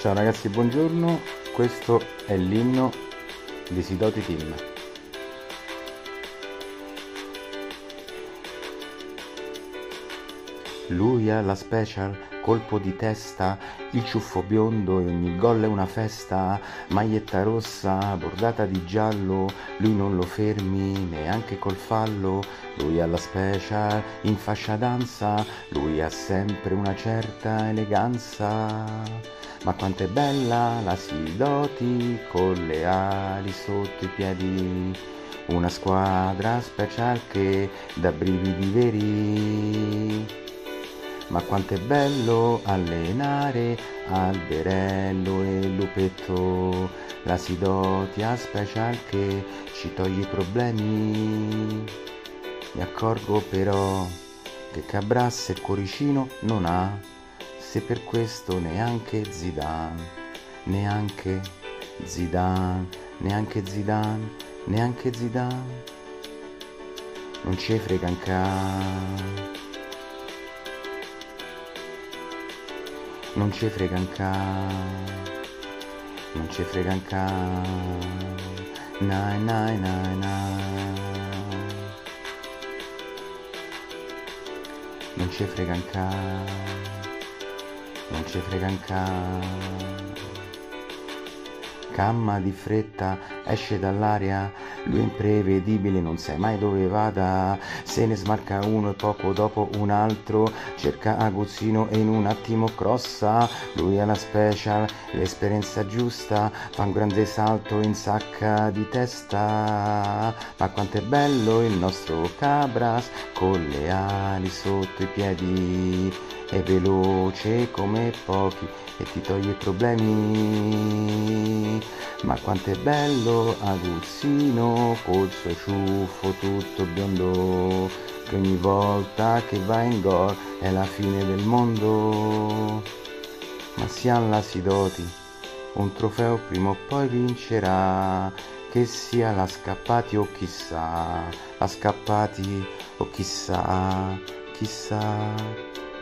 Ciao ragazzi, buongiorno. Questo è l'inno di Sidoti Team. Lui ha la special, colpo di testa, il ciuffo biondo e ogni gol è una festa, maglietta rossa, bordata di giallo, lui non lo fermi neanche col fallo, lui ha la special, in fascia danza, lui ha sempre una certa eleganza. Ma quanto è bella la Sidoti con le ali sotto i piedi. Una squadra special che dà brividi veri. Ma quanto è bello allenare Alberello e Lupetto, la Sidotia special che ci toglie i problemi. Mi accorgo però che Cabrasse e Cuoricino non ha, se per questo neanche Zidane, neanche Zidane, neanche Zidane, neanche Zidane. Non ci frega un ca. Non ci frega un ca. Non ci frega un ca. Nai nai nai nai. Non ci frega un ca. Non ci frega un ca. Camma di fretta, esce dall'aria, lui è imprevedibile, non sai mai dove vada, se ne smarca uno e poco dopo un altro, cerca aguzzino e in un attimo crossa, lui ha la special, l'esperienza giusta, fa un grande salto in sacca di testa, ma quanto è bello il nostro Cabras, con le ali sotto i piedi, è veloce come pochi e ti toglie i problemi. Ma quanto è bello Aguzzino col suo ciuffo tutto biondo, che ogni volta che va in gol è la fine del mondo. Ma sia la Sidoti, un trofeo prima o poi vincerà, che sia la Scappati o chissà, la Scappati o chissà, chissà,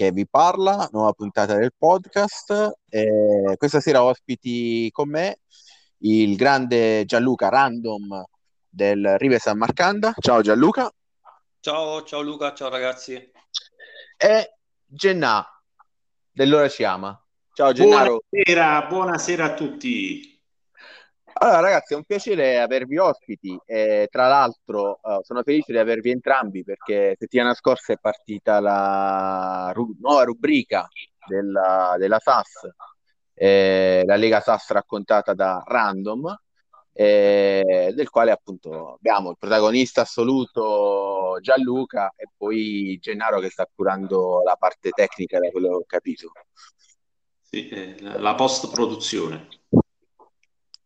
che vi parla, nuova puntata del podcast. Eh, questa sera ospiti con me il grande Gianluca Random del Rive San Marcanda. Ciao Gianluca. Ciao, ciao Luca, ciao ragazzi. E Gennà dell'Ora ci ama. Ciao Gennaro. Buonasera, buonasera a tutti. Allora ragazzi, è un piacere avervi ospiti e tra l'altro uh, sono felice di avervi entrambi perché settimana scorsa è partita la ru- nuova rubrica della, della SAS, eh, la Lega SAS raccontata da Random, eh, del quale appunto abbiamo il protagonista assoluto Gianluca e poi Gennaro che sta curando la parte tecnica da quello che ho capito. Sì, eh, la post-produzione.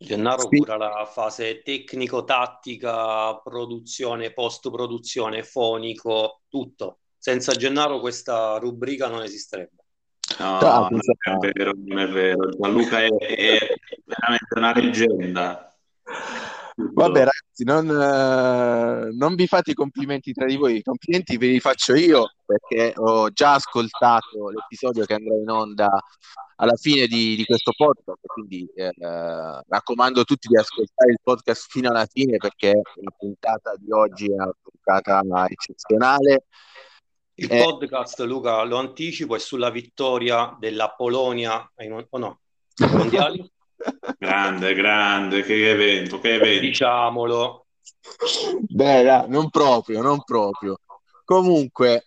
Gennaro sì. cura la fase tecnico-tattica, produzione, post-produzione, fonico, tutto. Senza Gennaro questa rubrica non esisterebbe. No, no non è vero, non è vero. Gianluca è, è veramente una leggenda. Vabbè, ragazzi, non, eh, non, vi fate i complimenti tra di voi, i complimenti ve li faccio io perché ho già ascoltato l'episodio che andrà in onda alla fine di, di questo podcast, quindi eh, raccomando a tutti di ascoltare il podcast fino alla fine perché la puntata di oggi è una puntata eccezionale. Il eh, podcast, Luca, lo anticipo, è sulla vittoria della Polonia in, o no? mondiali. grande, grande, che evento, che evento. Diciamolo. Beh, non proprio, non proprio. Comunque,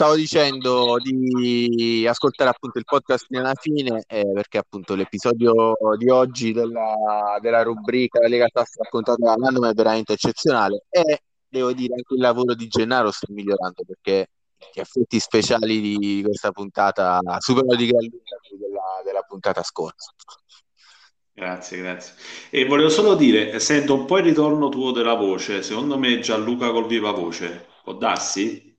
stavo dicendo di ascoltare appunto il podcast alla fine eh, perché appunto l'episodio di oggi della, della rubrica La Lega Tassa raccontata da Nando è veramente eccezionale e devo dire anche il lavoro di Gennaro sta migliorando perché gli effetti speciali di questa puntata superano di gran lunga della, puntata scorsa. Grazie, grazie. E volevo solo dire, sento un po' il ritorno tuo della voce, secondo me Gianluca col viva voce, può darsi?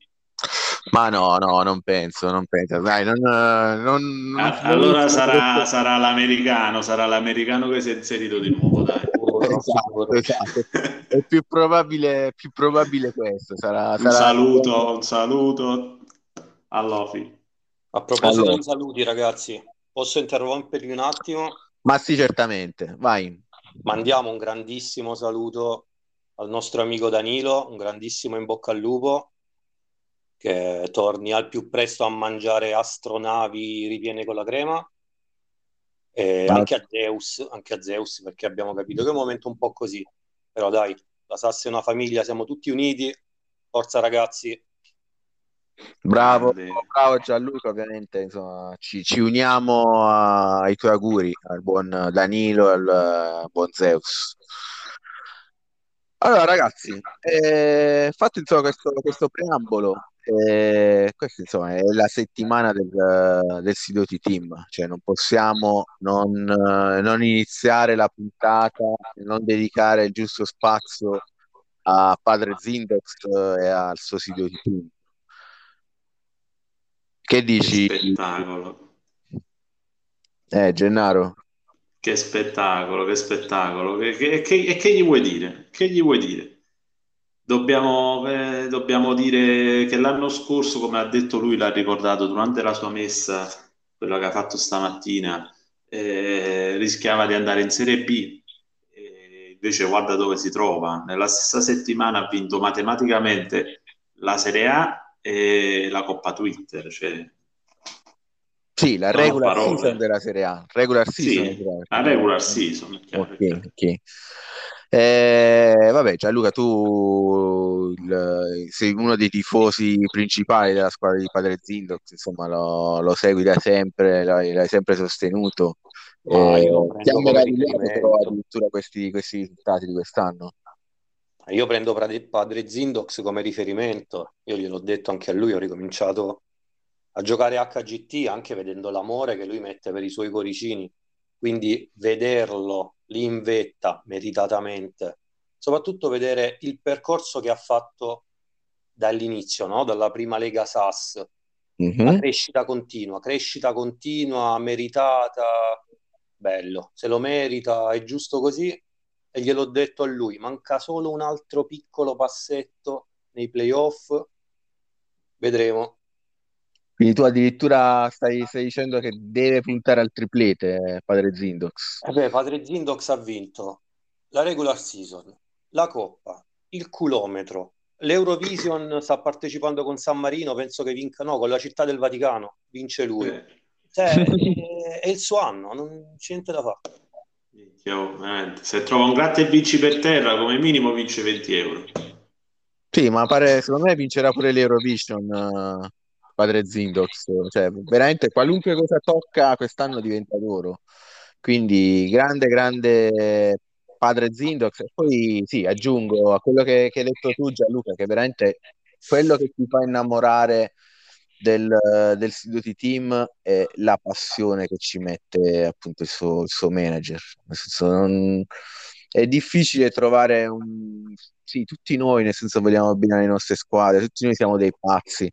Ma no, no, non penso, non penso. Dai, non, non, non allora sarà, sarà, l'americano, sarà l'americano che si è inserito di nuovo, dai. esatto, esatto. È più probabile, più probabile questo. Sarà, un saluto, un saluto all'Ofi. A proposito allora. di saluti, ragazzi, posso interrompervi un attimo? Ma sì, certamente, vai. Mandiamo un grandissimo saluto al nostro amico Danilo, un grandissimo in bocca al lupo che torni al più presto a mangiare astronavi ripiene con la crema. E anche a Zeus, anche a Zeus, perché abbiamo capito che è un momento un po' così. Però dai, la Sassi è una famiglia, siamo tutti uniti. Forza ragazzi. Bravo, bravo Gianluca, ovviamente insomma, ci, ci uniamo a, ai tuoi auguri al buon Danilo e al buon Zeus. Allora ragazzi, eh, fatto insomma questo, questo preambolo, eh, questa insomma è la settimana del, del Sidoti Team, cioè non possiamo non, non iniziare la puntata e non dedicare il giusto spazio a Padre Zindex e al suo Sidoti Team. Che dici? Che spettacolo. Eh, Gennaro. Che spettacolo, che spettacolo. Che, che, che, e che gli vuoi dire? Che gli vuoi dire? Dobbiamo, eh, dobbiamo dire che l'anno scorso, come ha detto lui, l'ha ricordato durante la sua messa, quella che ha fatto stamattina, eh, rischiava di andare in Serie B, e invece guarda dove si trova. Nella stessa settimana ha vinto matematicamente la Serie A e la Coppa Twitter. Cioè, sì, la regular season della Serie A. Regular season. Sì, la regular season. Chiaro, ok, ok. Eh, vabbè, Gianluca, tu il, sei uno dei tifosi principali della squadra di Padre Zindox, insomma, lo, lo segui da sempre, l'hai, l'hai sempre sostenuto. Ah, eh, ti ha meravigliato però addirittura questi, questi risultati di quest'anno. Io prendo Padre Zindox come riferimento, io gliel'ho detto anche a lui, ho ricominciato a giocare HGT anche vedendo l'amore che lui mette per i suoi cuoricini, quindi vederlo lì in vetta meritatamente, soprattutto vedere il percorso che ha fatto dall'inizio, no? dalla prima Lega SAS, mm-hmm. la crescita continua, crescita continua, meritata, bello, se lo merita, è giusto così e gliel'ho detto a lui, manca solo un altro piccolo passetto nei playoff, vedremo. Quindi tu addirittura stai, stai, dicendo che deve puntare al triplete, eh, padre Zindox. Eh beh, padre Zindox ha vinto la regular season, la Coppa, il chilometro, l'Eurovision sta partecipando con San Marino, penso che vinca, no, con la città del Vaticano, vince lui. Eh. Cioè, è, è, il suo anno, non c'è niente da fare. Io, se trova un gratta e vinci per terra, come minimo vince 20 euro. Sì, ma pare, secondo me vincerà pure l'Eurovision. Uh padre Zindox, cioè veramente qualunque cosa tocca quest'anno diventa d'oro. Quindi grande, grande padre Zindox. E poi sì, aggiungo a quello che, che hai detto tu Gianluca, che veramente quello che ti fa innamorare del, del Sidoti Team è la passione che ci mette appunto il suo, il suo manager. Nel senso, non, è difficile trovare un... Sì, tutti noi, nel senso, vogliamo abbinare le nostre squadre, tutti noi siamo dei pazzi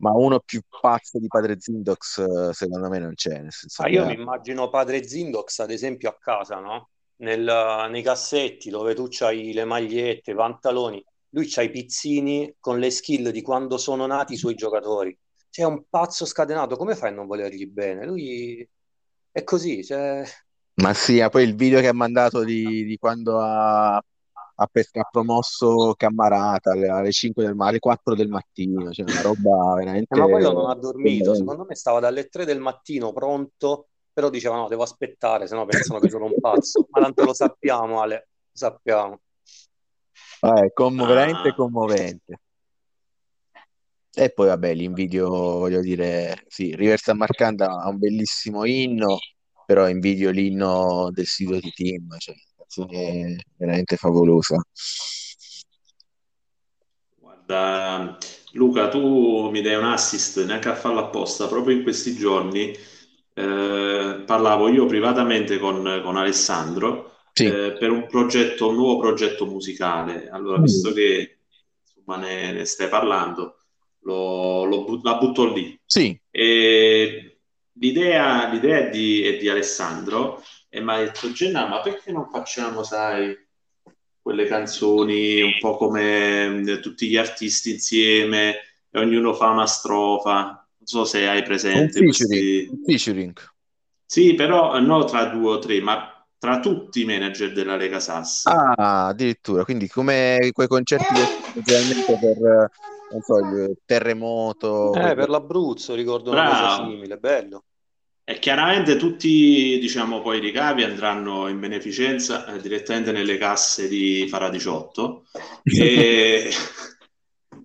ma uno più pazzo di Padre Zindox secondo me non c'è. Nel senso ah, io mi immagino Padre Zindox ad esempio a casa, no? Nel, nei cassetti dove tu hai le magliette, i pantaloni, lui c'ha i pizzini con le skill di quando sono nati i suoi giocatori. C'è un pazzo scatenato, come fai a non volergli bene? Lui è così, cioè... Ma sì, poi il video che ha mandato di, di quando ha ha, ha promosso Cammarata alle, alle 5 del alle 4 del mattino, cioè una roba veramente... Eh, ma quello non ha dormito, secondo me stava dalle 3 del mattino pronto, però diceva no, devo aspettare, sennò pensano che sono un pazzo, ma tanto lo sappiamo Ale, lo sappiamo. Ah, è commo- veramente commovente. E poi vabbè, l'invidio, voglio dire, sì, Riversa Marcanda ha un bellissimo inno, però invidio l'inno del sito di team, cioè canzone veramente favolosa. Guarda, Luca, tu mi dai un assist neanche a farlo apposta, proprio in questi giorni. Eh, parlavo io privatamente con, con Alessandro Sì. eh, per un progetto, un nuovo progetto musicale. Allora, Mm. visto che insomma, ne, ne stai parlando, lo, lo la butto lì. Sì, l'idea, l'idea è di, è di Alessandro e mi ha detto, Genna, ma perché non facciamo, sai, quelle canzoni un po' come eh, tutti gli artisti insieme e ognuno fa una strofa? Non so se hai un presente featuring, questi... un featuring. Sì, però eh, non tra due o tre, ma tra tutti i manager della Lega Sass. Ah, addirittura, quindi come quei concerti che generalmente per, eh, non so, il terremoto, Eh, per l'Abruzzo ricordo una cosa Bravo. simile, bello. E chiaramente tutti, diciamo, poi i ricavi andranno in beneficenza eh, direttamente nelle casse di Faradiciotto e,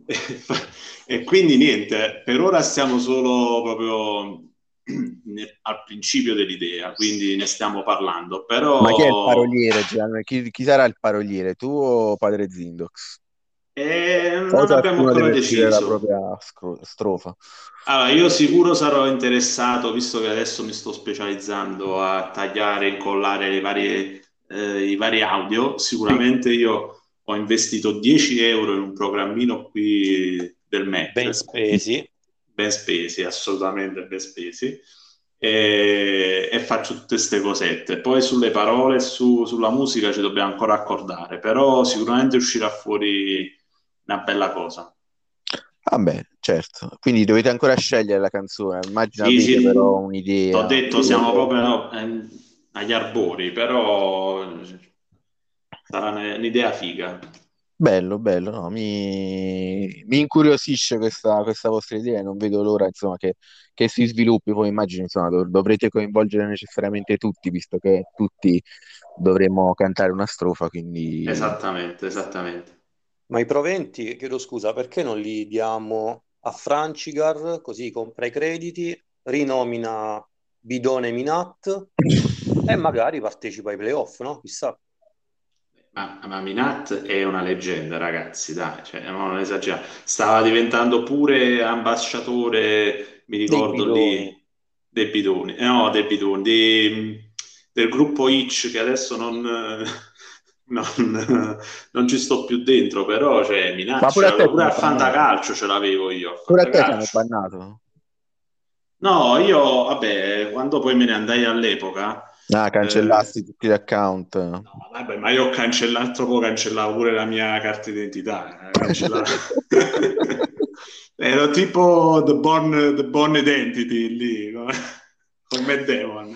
e quindi niente, per ora stiamo solo proprio al principio dell'idea, quindi ne stiamo parlando, però Ma chi è il paroliere, Gianni? Chi, chi sarà il paroliere, tu o padre Zindox? O non abbiamo ciascuno ancora scrivere la deciso. propria strofa? Allora, io sicuro sarò interessato, visto che adesso mi sto specializzando a tagliare e incollare le varie, eh, i vari audio. Sicuramente io ho investito 10 euro in un programmino qui del Mac, Ben spesi. ben spesi, assolutamente ben spesi, e, e faccio tutte queste cosette. Poi sulle parole e su- sulla musica ci dobbiamo ancora accordare, però sicuramente uscirà fuori una bella cosa. Vabbè, certo. Quindi dovete ancora scegliere la canzone. Immagino Sì, sì. però un'idea. ho detto, siamo proprio no, eh, agli arbori, però sarà un'idea figa. Bello, bello, no, mi, mi incuriosisce questa, questa vostra idea non vedo l'ora, insomma, che, che si sviluppi. Poi immagino, insomma, dov- dovrete coinvolgere necessariamente tutti, visto che tutti dovremo cantare una strofa, quindi... Esattamente, esattamente. Ma i proventi, chiedo scusa, perché non li diamo a Francigar, così compra i crediti, rinomina Bidone Minat e magari partecipa ai playoff, no? Chissà. Ma, ma Minat è una leggenda, ragazzi, dai, cioè, non esageriamo. Stava diventando pure ambasciatore, mi Dei ricordo lì, bidoni. dei bidoni, eh, no, dei bidoni, di- del gruppo Itch, che adesso non, non, non ci sto più dentro, però, cioè, Minat Ma pure a te pure bannato. Fantacalcio ce l'avevo io, Pure a te hanno bannato? No, io, vabbè, quando poi me ne andai all'epoca, Ah, eh, cancellasti tutti gli account. no, vabbè, ma io ho cancellato, troppo cancellavo pure la mia carta d'identità, eh. Ero tipo The Born, The Born Identity lì, no? con Matt Damon.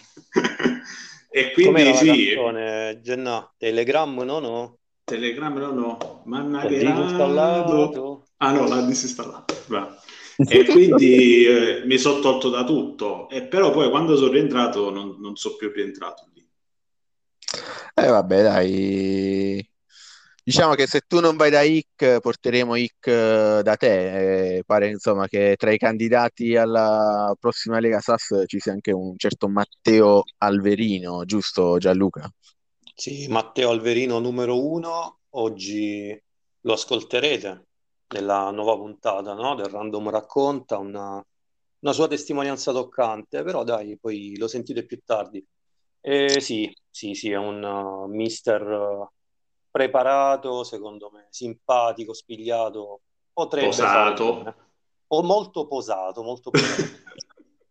E quindi Com'era sì, canzone, Genna? Telegram, no, no? Telegram no, no, disinstallato. Ah no, l'ha disinstallato. Bravo. E quindi eh, mi sono tolto da tutto, e però poi quando sono rientrato non, non sono più rientrato lì. Eh vabbè, dai. Diciamo che se tu non vai da IC, porteremo IC eh, da te. Eh, pare insomma che tra i candidati alla prossima Lega Sass ci sia anche un certo Matteo Alverino, giusto Gianluca? Sì, Matteo Alverino numero uno, oggi lo ascolterete nella nuova puntata, no? Del Random Racconta, una, una sua testimonianza toccante, però dai, poi lo sentite più tardi. E sì, sì, sì, è un uh, mister uh, preparato, secondo me, simpatico, spigliato, potrebbe fare Posato. bene. O molto posato, molto posato.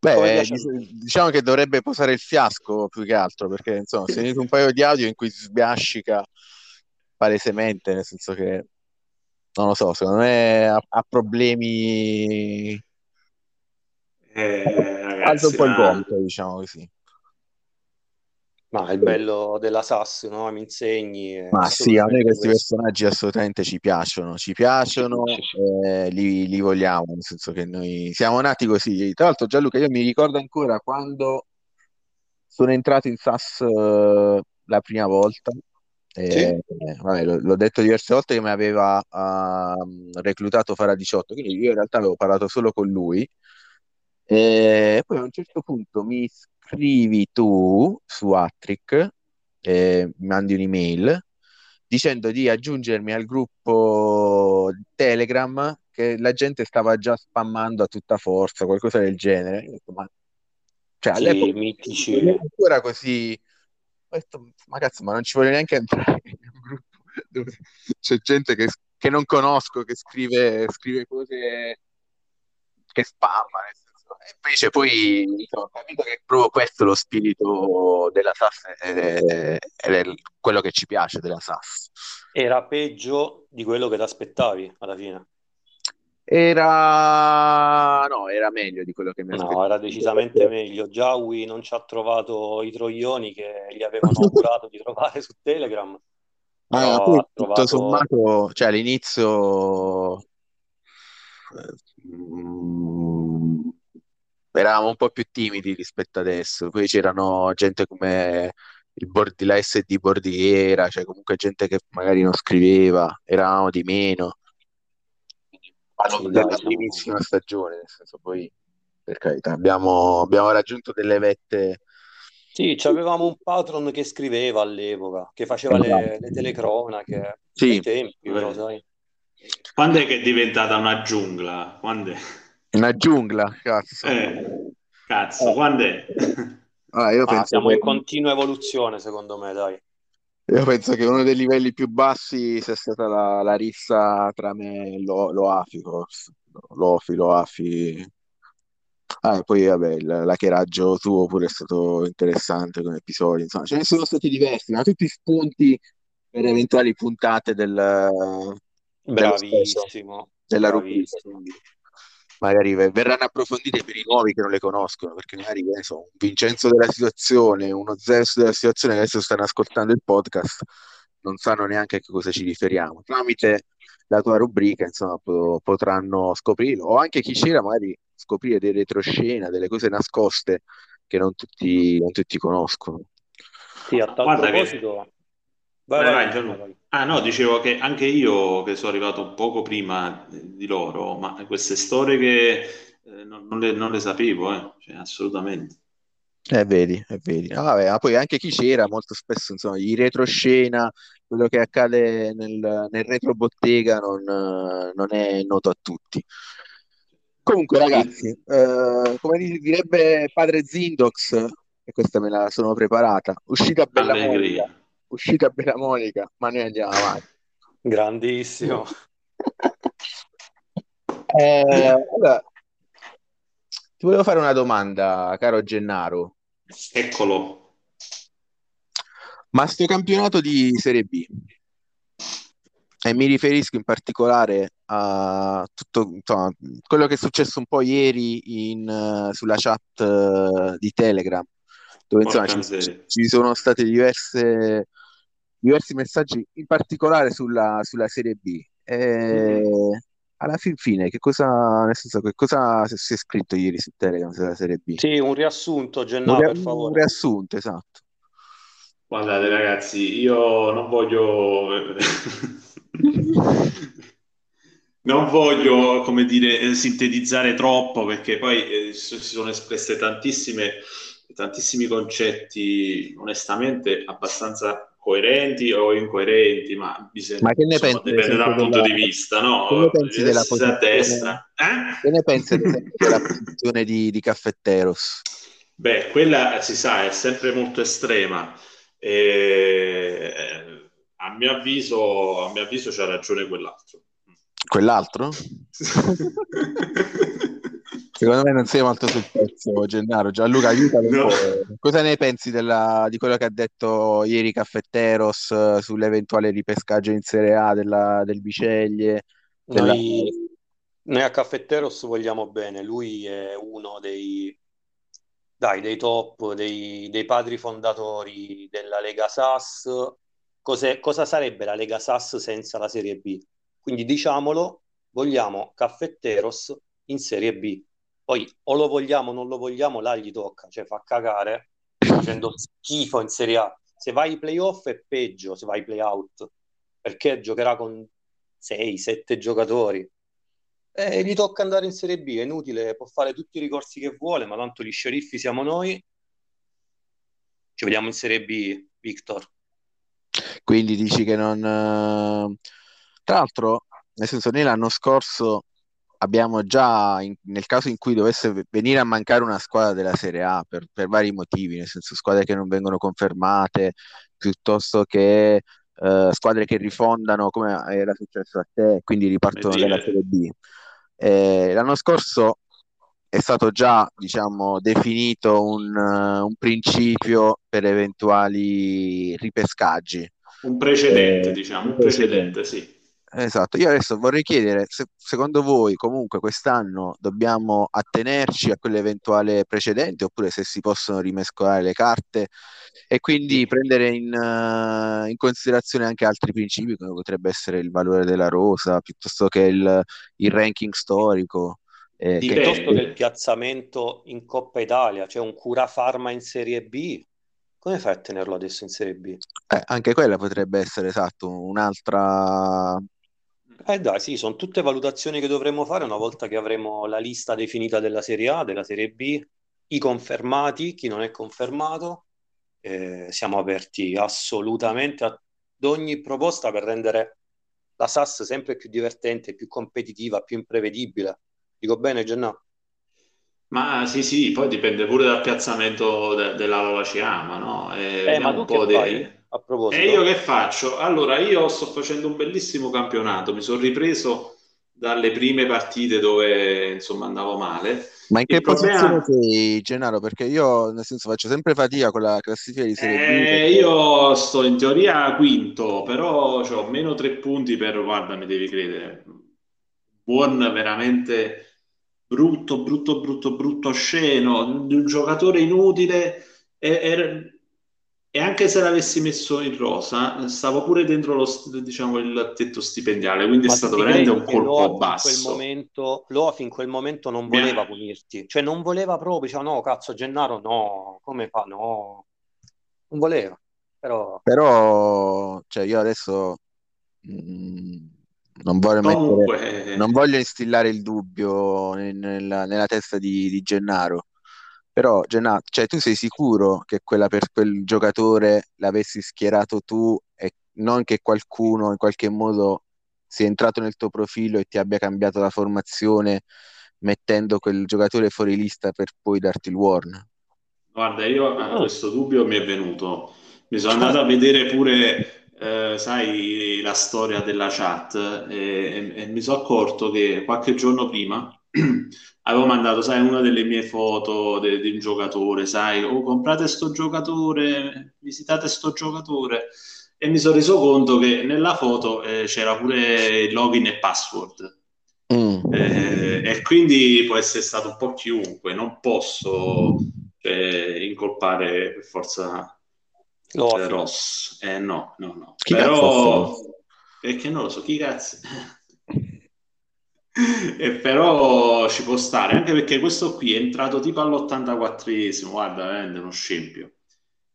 Beh, eh, diciamo che dovrebbe posare il fiasco più che altro, perché insomma, ho sentito un paio di audio in cui si sbiascica palesemente, nel senso che non lo so, secondo me ha, ha problemi. Eh, Alza un ragazzi, po' il gomito, diciamo così. Ma il bello della SAS, no? Mi insegni, è Ma sì, a noi questi questo. personaggi assolutamente ci piacciono, ci piacciono, eh, li, li vogliamo, nel senso che noi siamo nati così. Tra l'altro, Gianluca, io mi ricordo ancora quando sono entrato in SAS eh, la prima volta, Sì? eh, vabbè, l- l'ho detto diverse volte che mi aveva ehm, reclutato Fara 18, quindi io in realtà avevo parlato solo con lui. E poi a un certo punto mi scrivi tu su Attrick, eh, mi mandi un'email dicendo di aggiungermi al gruppo Telegram che la gente stava già spammando a tutta forza, qualcosa del genere. Ma Cioè, Sì, all'epoca mitici. ancora così. Detto, ma cazzo, ma non ci voglio neanche entrare in un gruppo dove c'è gente che, che non conosco, che scrive, scrive cose che spamma, nel invece poi ho capito che è proprio questo lo spirito della SAS ed è, ed è quello che ci piace della SAS. Era peggio di quello che ti aspettavi alla fine. Era... no, era meglio di quello che mi No, aspettavo. era decisamente meglio. Giaui non ci ha trovato i troioni che gli avevano augurato di trovare su Telegram, Ah, però poi ha tutto trovato... sommato, cioè all'inizio eh, mm, eravamo un po' più timidi rispetto adesso, poi c'erano gente come il Bordi, la SD Bordiera, cioè comunque gente che magari non scriveva, eravamo di meno. Parlo Sì, della primissima stagione, nel senso poi, per carità, abbiamo, abbiamo raggiunto delle vette Sì, avevamo un patron che scriveva all'epoca, che faceva le, le telecronache. Sì, tempi, però, Eh. sai. Quando è che è diventata una giungla? Quando è? Una giungla, cazzo. Eh, cazzo, quando è? Allora, io Ma penso siamo che... in continua evoluzione, secondo me, dai. Io penso che uno dei livelli più bassi sia stata la, la rissa tra me e Lo, Loafi, forse. Lofi, Loafi. Ah, e poi vabbè, il l'hackeraggio tuo pure è stato interessante come episodio. Insomma, ce ne sono stati diversi, ma tutti spunti per eventuali puntate del, Bravissimo, della rubrica. Magari ve- verranno approfondite per i nuovi che non le conoscono, perché magari che ne so, un Vincenzo della situazione, uno Zeus della situazione che adesso stanno ascoltando il podcast, non sanno neanche a che cosa ci riferiamo. Tramite la tua rubrica, insomma, po- potranno scoprirlo, o anche chi c'era, magari scoprire dei retroscena, delle cose nascoste che non tutti, non tutti conoscono. Sì, a tal Guarda che... proposito... Vai, Vai, vai, vai, Gianluca. vai. Ah no, dicevo che anche io che sono arrivato poco prima di loro, ma queste storie che eh, non, non le, non le sapevo, eh, cioè, assolutamente. Eh, vedi, eh, vedi. Ah, vabbè, ma poi anche chi c'era, molto spesso, insomma, i retroscena, quello che accade nel, nel retrobottega non, non è noto a tutti. Comunque, ragazzi, eh, come di- direbbe padre Zindox, e questa me la sono preparata, uscita Bella Monica, Allegria. Uscita Bella Monica, ma noi andiamo avanti. Grandissimo. Eh, allora, ti volevo fare una domanda, caro Gennaro. Eccolo. Ma sto campionato di Serie B, e mi riferisco in particolare a tutto, insomma, quello che è successo un po' ieri in, eh, sulla chat eh, di Telegram, dove insomma ci, ci sono state diverse, diversi messaggi, in particolare sulla, sulla Serie B. E Mhm. alla fin fine, che cosa, nel senso, che cosa si è scritto ieri su Telegram sulla Serie B? Sì, un riassunto, Un, Gennà, ria- per un favore. riassunto, esatto. Guardate ragazzi, io non voglio... Non voglio, come dire, sintetizzare troppo perché poi eh, si si sono espresse tantissime, tantissimi concetti, onestamente, abbastanza coerenti o incoerenti, ma bisogna, Ma che ne insomma, pensi, dipende dal punto della, di vista, che ne no? pensi della Diversi a posizione. Eh? che ne pensi, della posizione di, di Caffetteros? Beh, quella si sa, è sempre molto estrema. E, eh, a mio avviso, a mio avviso c'ha ragione quell'altro. Quell'altro? Secondo me non sei molto sul pezzo, Gennaro. Gianluca, aiutami un No. po'. Cosa ne pensi della- di quello che ha detto ieri Caffetteros eh, sull'eventuale ripescaggio in Serie A della- del Biceglie? Della... Noi, noi a Caffetteros vogliamo bene, lui è uno dei, dai, dei top, dei, dei padri fondatori della Lega SAS. Cos'è- cosa sarebbe la Lega SAS senza la Serie B? Quindi diciamolo, vogliamo Caffetteros in Serie B. Poi o lo vogliamo o non lo vogliamo, là gli tocca, cioè fa cagare facendo schifo in Serie A. Se vai ai playoff è peggio, se vai ai playout, perché giocherà con 6-7 giocatori. E gli tocca andare in Serie B, è inutile, può fare tutti i ricorsi che vuole, ma tanto gli sceriffi siamo noi. Ci vediamo in Serie B, Victor. Quindi dici che non... eh, Tra l'altro, nel senso, noi l'anno scorso abbiamo già, in, nel caso in cui dovesse venire a mancare una squadra della Serie A per, per vari motivi, nel senso squadre che non vengono confermate, piuttosto che uh, squadre che rifondano come era successo a te, quindi ripartono dalla Serie B. Eh, l'anno scorso è stato già diciamo, definito un, uh, un, principio per eventuali ripescaggi. Un precedente, eh, diciamo, un precedente, sì. Esatto, io adesso vorrei chiedere, se, secondo voi comunque quest'anno dobbiamo attenerci a quell'eventuale precedente oppure se si possono rimescolare le carte e quindi prendere in, uh, in considerazione anche altri principi come potrebbe essere il valore della rosa piuttosto che il, il ranking storico. Eh, piuttosto che il piazzamento in Coppa Italia, cioè un Cura Pharma in Serie B, come fai a tenerlo adesso in Serie B? Eh, anche quella potrebbe essere esatto, un'altra eh dai, sì, sono tutte valutazioni che dovremmo fare una volta che avremo la lista definita della Serie A, della Serie B, i confermati, chi non è confermato. Eh, siamo aperti assolutamente ad ogni proposta per rendere la SAS sempre più divertente, più competitiva, più imprevedibile. Dico bene, Gennà? Ma sì, sì, poi dipende pure dal piazzamento de- della Lola Ciama, no? E eh, ma tu un po' che fai? A proposito. E io che faccio? Allora, io sto facendo un bellissimo campionato, mi sono ripreso dalle prime partite dove insomma andavo male. Ma in che posizione sei, Gennaro? Perché io nel senso faccio sempre fatica con la classifica di Serie eh, B. Perché... Io sto in teoria quinto, però ho meno tre punti per, guarda, mi devi credere, buon veramente brutto, brutto, brutto, brutto sceno, un giocatore inutile. E, e, e anche se l'avessi messo in rosa, stavo pure dentro lo, diciamo, il tetto stipendiale, quindi Ma è stato veramente un colpo basso. In quel momento, Loaf in quel momento non voleva yeah. punirti, cioè non voleva proprio, diceva no, cazzo, Gennaro no, come fa, no, non voleva. Però, Però cioè io adesso mh, mm, non, voglio Comunque... mettere, non voglio instillare il dubbio nella, nella testa di, di Gennaro però, Genà, cioè, tu sei sicuro che quella per quel giocatore l'avessi schierato tu e non che qualcuno in qualche modo sia entrato nel tuo profilo e ti abbia cambiato la formazione mettendo quel giocatore fuori lista per poi darti il warn? Guarda, io a questo dubbio mi è venuto. Mi sono andato a vedere pure, eh, sai, la storia della chat e, e, e mi sono accorto che qualche giorno prima avevo mandato, sai, una delle mie foto de- di un giocatore, sai, oh, comprate sto giocatore, visitate sto giocatore, e mi sono reso conto che nella foto eh, c'era pure login e password. Mm. Eh, e quindi può essere stato un po' chiunque, non posso cioè, incolpare per forza eh, Ross. Eh, no, no, no. Chi Però, perché non lo so, chi cazzo... e però ci può stare anche perché questo qui è entrato tipo all'84esimo guarda veramente uno scempio.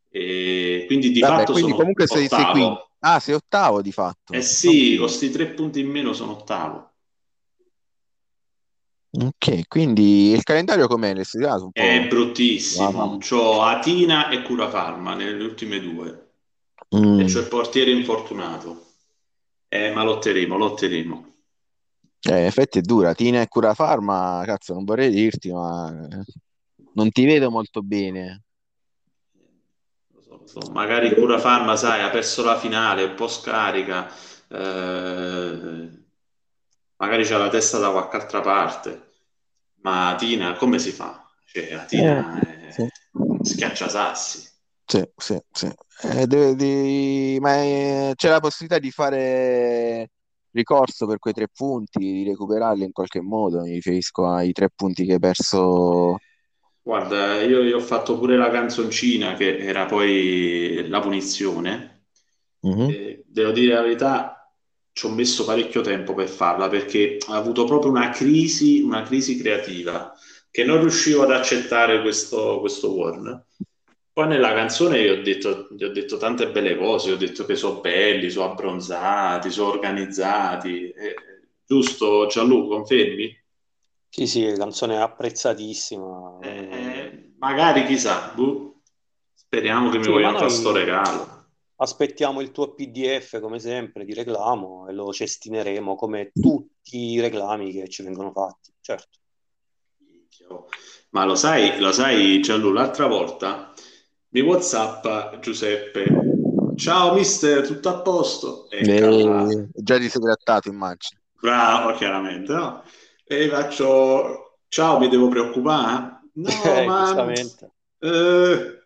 E quindi di Vabbè, fatto quindi comunque sei, sei qui ah sei ottavo di fatto. Eh sì con questi tre punti in meno sono ottavo ok quindi il calendario com'è? è bruttissimo c'ho Atina e Cura Farma nelle ultime due mm. e c'ho il portiere infortunato eh, ma lotteremo lotteremo eh, in effetti è dura. Tina e Cura Farma, cazzo, non vorrei dirti, ma non ti vedo molto bene. Magari Cura Farma, sai, ha perso la finale, un po' scarica, eh, magari c'ha la testa da qualche altra parte. Ma Tina, come si fa? Cioè, la Tina eh, sì. schiaccia sassi. Sì, sì, sì. Eh, deve, di... Ma è... c'è la possibilità di fare ricorso per quei tre punti, di recuperarli in qualche modo. Mi riferisco ai tre punti che hai perso. Guarda, io, io ho fatto pure la canzoncina che era poi la punizione. Mm-hmm. devo dire la verità, ci ho messo parecchio tempo per farla perché ha avuto proprio una crisi, una crisi creativa che non riuscivo ad accettare questo, questo Warn. Poi nella canzone gli ho detto, gli ho detto tante belle cose, ho detto che sono belli, sono abbronzati, sono organizzati. Eh, giusto Gianluca, confermi? Sì, sì, la canzone è apprezzatissima. Eh, magari chissà, buh. speriamo che mi sì, vogliano fare sto regalo. Aspettiamo il tuo PDF come sempre di reclamo e lo cestineremo come tutti i reclami che ci vengono fatti, certo. Ma lo sai, lo sai, Gianlu, l'altra volta mi WhatsApp Giuseppe. Ciao mister, tutto a posto? E eh, già disegrattato, immagino. Bravo, chiaramente, no? E faccio, ciao, mi devo preoccupare? No, eh, ma... Eh,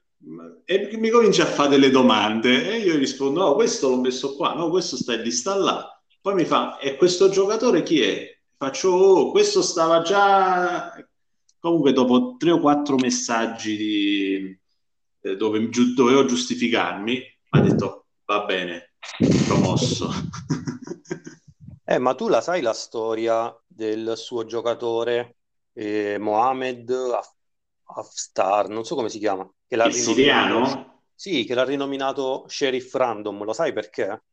e mi comincia a fare delle domande e io rispondo, no, questo l'ho messo qua, no, questo sta in lista là. Poi mi fa, e questo giocatore chi è? Faccio, oh, questo stava già... Comunque dopo tre o quattro messaggi di... eh, dove giu- dovevo giustificarmi, mi ha detto, va bene, promosso. eh, ma tu la sai la storia del suo giocatore eh, Mohamed Haftar, non so come si chiama. Che l'ha Il siriano? Sì, che l'ha rinominato Sheriff Random, lo sai perché?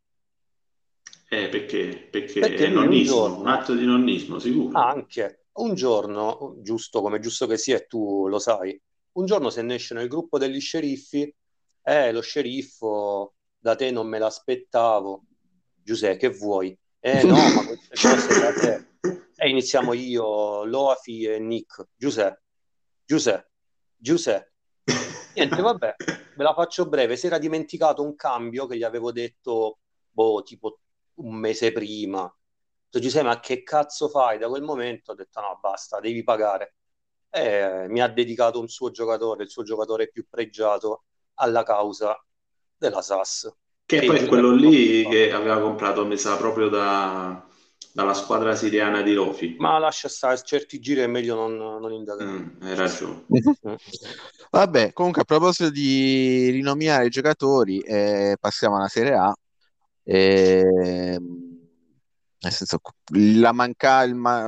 Eh, perché? Perché, perché è nonnismo, un, giorno, un atto di nonnismo, sicuro. Anche, un giorno, giusto come giusto che sia, tu lo sai, un giorno se ne esce nel gruppo degli sceriffi, eh, lo sceriffo, da te non me l'aspettavo, Giuseppe, che vuoi? Eh no, ma queste cose da te. E iniziamo io, Loafi e Nick. Giuseppe, Giuseppe, Giuseppe. Niente, vabbè, ve la faccio breve. Si era dimenticato un cambio che gli avevo detto, boh, tipo un mese prima. Giuseppe, ma che cazzo fai? Da quel momento ho detto, no, basta, devi pagare. E mi ha dedicato un suo giocatore, il suo giocatore più pregiato, alla causa della SAS. Che e poi è quello lì che aveva comprato, mi sa, proprio da dalla squadra siriana di Rofi. Ma lascia stare, certi giri è meglio non, non indagare. Mm, hai ragione. Vabbè, comunque a proposito di rinominare i giocatori, eh, passiamo alla Serie A. Eh, nel senso, la, manca, ma,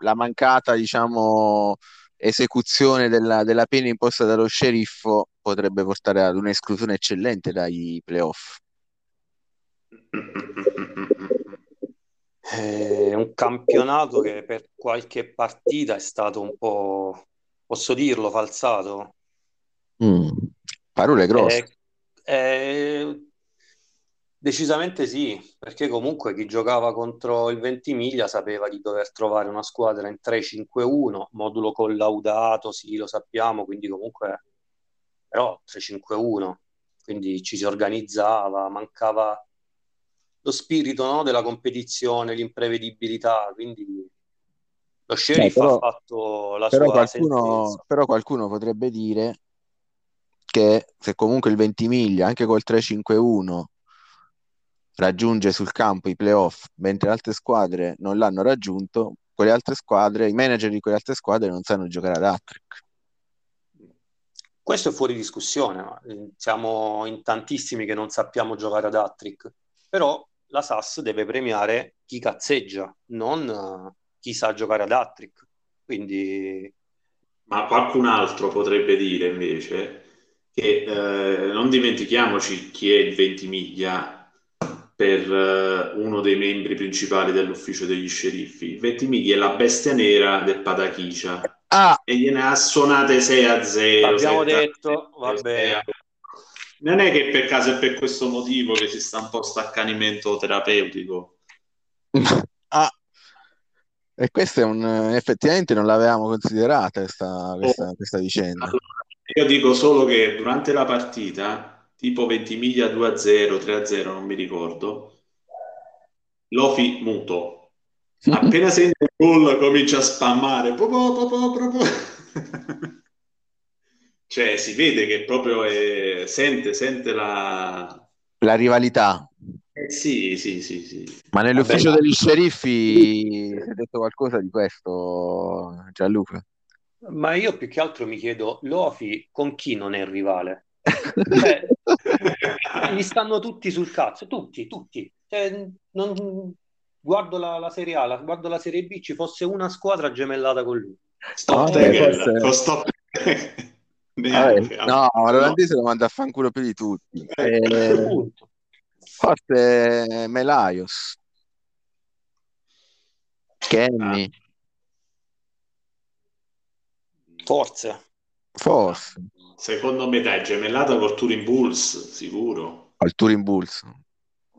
la mancata, diciamo, esecuzione della, della pena imposta dallo sceriffo potrebbe portare ad un'esclusione eccellente dai playoff. È un campionato che per qualche partita è stato un po', posso dirlo, falsato. Mm, parole grosse. È, è... Decisamente sì, perché comunque chi giocava contro il Ventimiglia sapeva di dover trovare una squadra in 3-5-1, modulo collaudato, sì, lo sappiamo, quindi comunque però 3-5-1, quindi ci si organizzava, mancava lo spirito no, della competizione, l'imprevedibilità, quindi lo sheriff eh, però, ha fatto la però sua qualcuno, però qualcuno potrebbe dire che se comunque il Ventimiglia, anche col 3-5-1, raggiunge sul campo i playoff, mentre altre squadre non l'hanno raggiunto, quelle altre squadre, i manager di quelle altre squadre non sanno giocare ad hat-trick. Questo è fuori discussione, siamo in tantissimi che non sappiamo giocare ad hat-trick, però la SAS deve premiare chi cazzeggia, non uh, chi sa giocare ad hat-trick. Quindi... Ma qualcun altro potrebbe dire invece che eh, non dimentichiamoci chi è il Ventimiglia per eh, uno dei membri principali dell'ufficio degli sceriffi. Il Ventimiglia è la bestia nera del Patachicia ah. e gliene ha suonate 6 a 0. Abbiamo detto, va bene non è che per caso è per questo motivo che si sta un po' staccanimento terapeutico. ah, e questo è un effettivamente non l'avevamo considerata questa, questa, oh. questa vicenda. Allora, io dico solo che durante la partita, tipo 20 miglia 2-0, 3-0, non mi ricordo, Lofi muto. Appena sente il gol comincia a spammare. Po, po, po, cioè, si vede che proprio è... sente, sente la... La rivalità. Eh, sì, sì, sì, sì. Ma nell'ufficio Vabbè, degli sceriffi si è detto qualcosa di questo, Gianluca? Ma io più che altro mi chiedo, Lofi con chi non è il rivale? Cioè, gli stanno tutti sul cazzo, tutti, tutti. Cioè, non... Guardo la, la, Serie A, la, guardo la Serie B, ci fosse una squadra gemellata con lui. Stop, oh, forse... stop. No, l'olandese lo manda a fanculo più di tutti. Eh, forse Melaios. Kenny. Ah. Forse. Forse. Secondo me dai, gemellata col Turing Bulls, sicuro. Al Turin Bulls.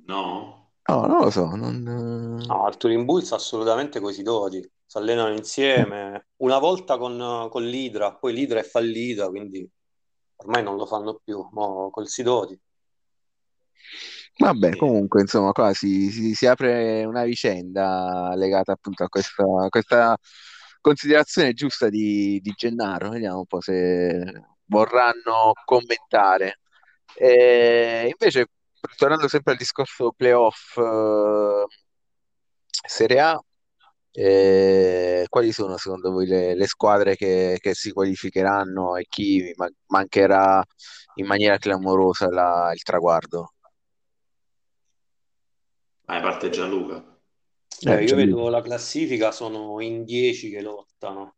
No? No, non lo so. Non... No, al Turin Bulls assolutamente coi Sidoti. Si allenano insieme. Una volta con, con l'Idra, poi l'Idra è fallita, quindi ormai non lo fanno più. Mo col Sidoti. Vabbè, comunque, insomma, qua si, si- si apre una vicenda legata appunto a questa, a questa considerazione giusta di, di Gennaro. Vediamo un po' se vorranno commentare. E invece, tornando sempre al discorso playoff, eh, Serie A, eh, quali sono secondo voi le, le squadre che, che si qualificheranno e chi ma- mancherà in maniera clamorosa la- il traguardo? Ah, parte Gianluca. Eh, Eh, io Gianluca. vedo la classifica, sono in 10 che lottano.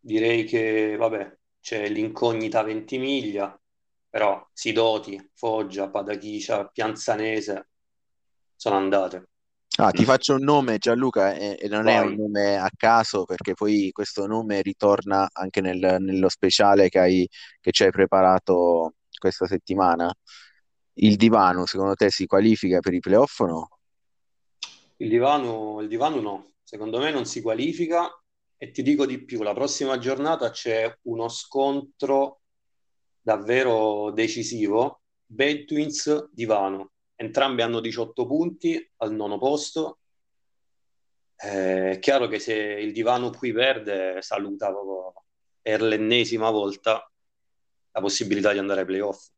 Direi che, vabbè, c'è l'incognita Ventimiglia, però Sidoti, Foggia, Padachicia, Pianzanese sono andate. Ah, ti faccio un nome, Gianluca, e, e non è un Vai. nome a caso perché poi questo nome ritorna anche nel- nello speciale che hai, che ci hai preparato questa settimana. Il divano, secondo te, si qualifica per i playoff o no? Il divano, il divano no, secondo me non si qualifica e ti dico di più, la prossima giornata c'è uno scontro davvero decisivo, Bad Twins Divano, entrambi hanno 18 punti al nono posto, Eh, è chiaro che se il Divano qui perde saluta proprio per l'ennesima volta la possibilità di andare ai playoff.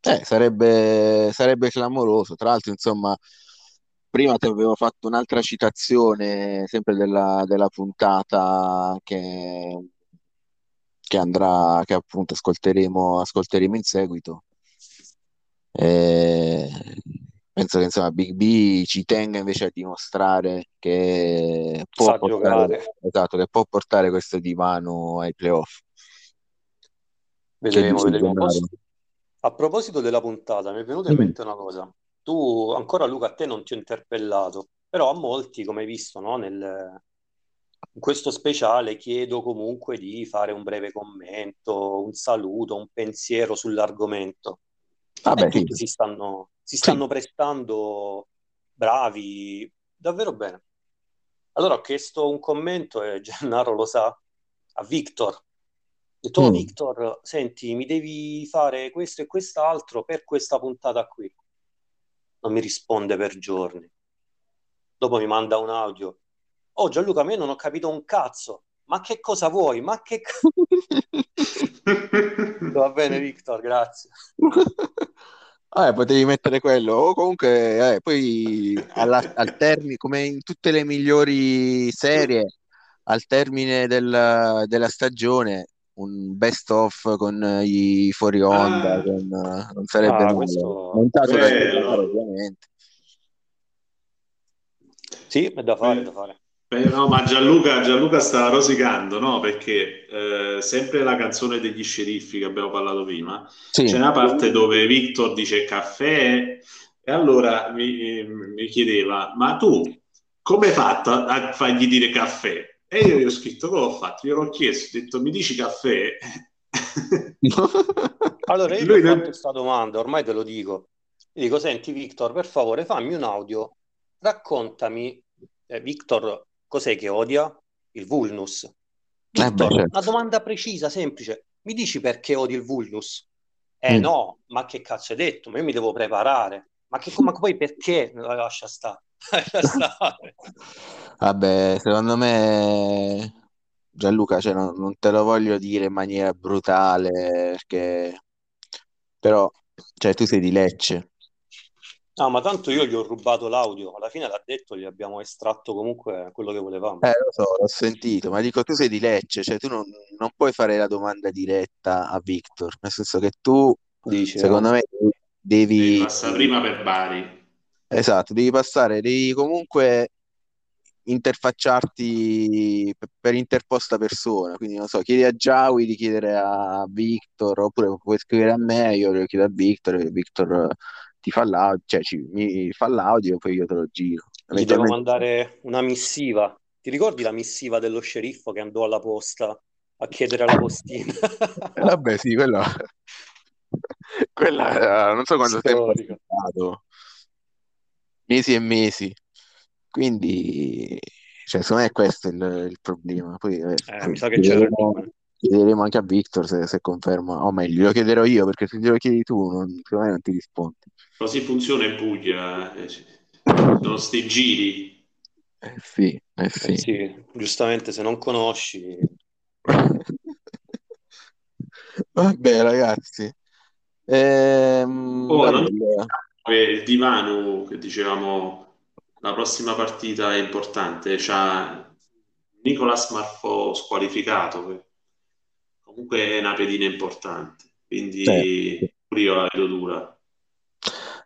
Eh, sarebbe, sarebbe clamoroso. Tra l'altro, insomma, prima ti avevo fatto un'altra citazione, sempre della, della puntata che, che andrà, che appunto ascolteremo, ascolteremo in seguito. E penso che insomma Big B ci tenga invece a dimostrare che può Sa portare, esatto, che può portare questo divano ai playoff. Vedremo, vedremo. A proposito della puntata, mi è venuta in Mm. mente una cosa. Tu, ancora Luca, a te non ti ho interpellato, però a molti, come hai visto, no, nel- in questo speciale chiedo comunque di fare un breve commento, un saluto, un pensiero sull'argomento. Vabbè, sì, tutti si stanno, si sì. stanno prestando bravi, davvero bene. Allora ho chiesto un commento e Gennaro lo sa, a Victor. Ho detto, oh Mm. Victor, senti, mi devi fare questo e quest'altro per questa puntata qui. Non mi risponde per giorni. Dopo mi manda un audio. Oh Gianluca, ma io non ho capito un cazzo. Ma che cosa vuoi? Ma che... ca-" Va bene, Victor, grazie. Vabbè, potevi mettere quello, o comunque, eh, poi alla- al termine, come in tutte le migliori serie, al termine del- della stagione, un best of con i fuori onda, Ah, con, eh, non sarebbe Ah, questo... Montato da. Gennaro, ovviamente. Sì, è da fare, da fare. Beh, no, ma Gianluca, Gianluca sta rosicando, no? Perché eh, sempre la canzone degli sceriffi che abbiamo parlato prima, Sì, c'è una parte dove Victor dice caffè e allora mi, mi chiedeva, ma tu come hai fatto a, a fargli dire caffè? E io gli ho scritto, come ho fatto? Io l'ho chiesto, ho detto, mi dici caffè? Allora, io gli Lui ho fatto questa domanda, ormai te lo dico. Gli dico, senti Victor, per favore, fammi un audio, raccontami, eh, Victor, cos'è che odia? Il Vulnus. Eh beh, Victor, una certo. domanda precisa, semplice. Mi dici perché odi il Vulnus? Eh Mm. no, ma che cazzo hai detto? Ma io mi devo preparare. Ma, che, ma poi perché? Lascia stare. Lascia stare. Vabbè, secondo me Gianluca, cioè, non, non te lo voglio dire in maniera brutale, perché però cioè, tu sei di Lecce. No, ma tanto io gli ho rubato l'audio. Alla fine l'ha detto, gli abbiamo estratto comunque quello che volevamo. Eh, lo so, l'ho sentito, ma dico, tu sei di Lecce, cioè tu non, non puoi fare la domanda diretta a Victor, nel senso che tu, Dici, secondo no? me, Devi devi, passare prima per Bari. esatto, devi passare, devi comunque interfacciarti per, per interposta persona, quindi non so, chiedi a Giawi di chiedere a Victor, oppure puoi scrivere a me, io lo chiedo a Victor, e Victor ti fa l'audio, cioè ci, mi fa l'audio e poi io te lo giro. Gli devo Eventualmente... mandare una missiva. Ti ricordi la missiva dello sceriffo che andò alla posta a chiedere la postina? Eh, Vabbè, sì, quello, Quella, non so quando tempo è stato. Mesi e mesi. Quindi, cioè, secondo me questo è il, il problema. Poi, eh, eh, mi sa che c'è chiederemo anche a Victor se, se, conferma, o meglio, glielo chiederò io perché se glielo chiedi tu, non, secondo me non ti rispondi. Così funziona in Puglia, eh. sono sti giri. Eh sì, eh sì. Eh sì, giustamente se non conosci... Vabbè ragazzi. Ehm, oh, non... il divano che dicevamo la prossima partita è importante, c'ha Nicolas Marfò squalificato, comunque è una pedina importante, quindi sì. io la vedo dura.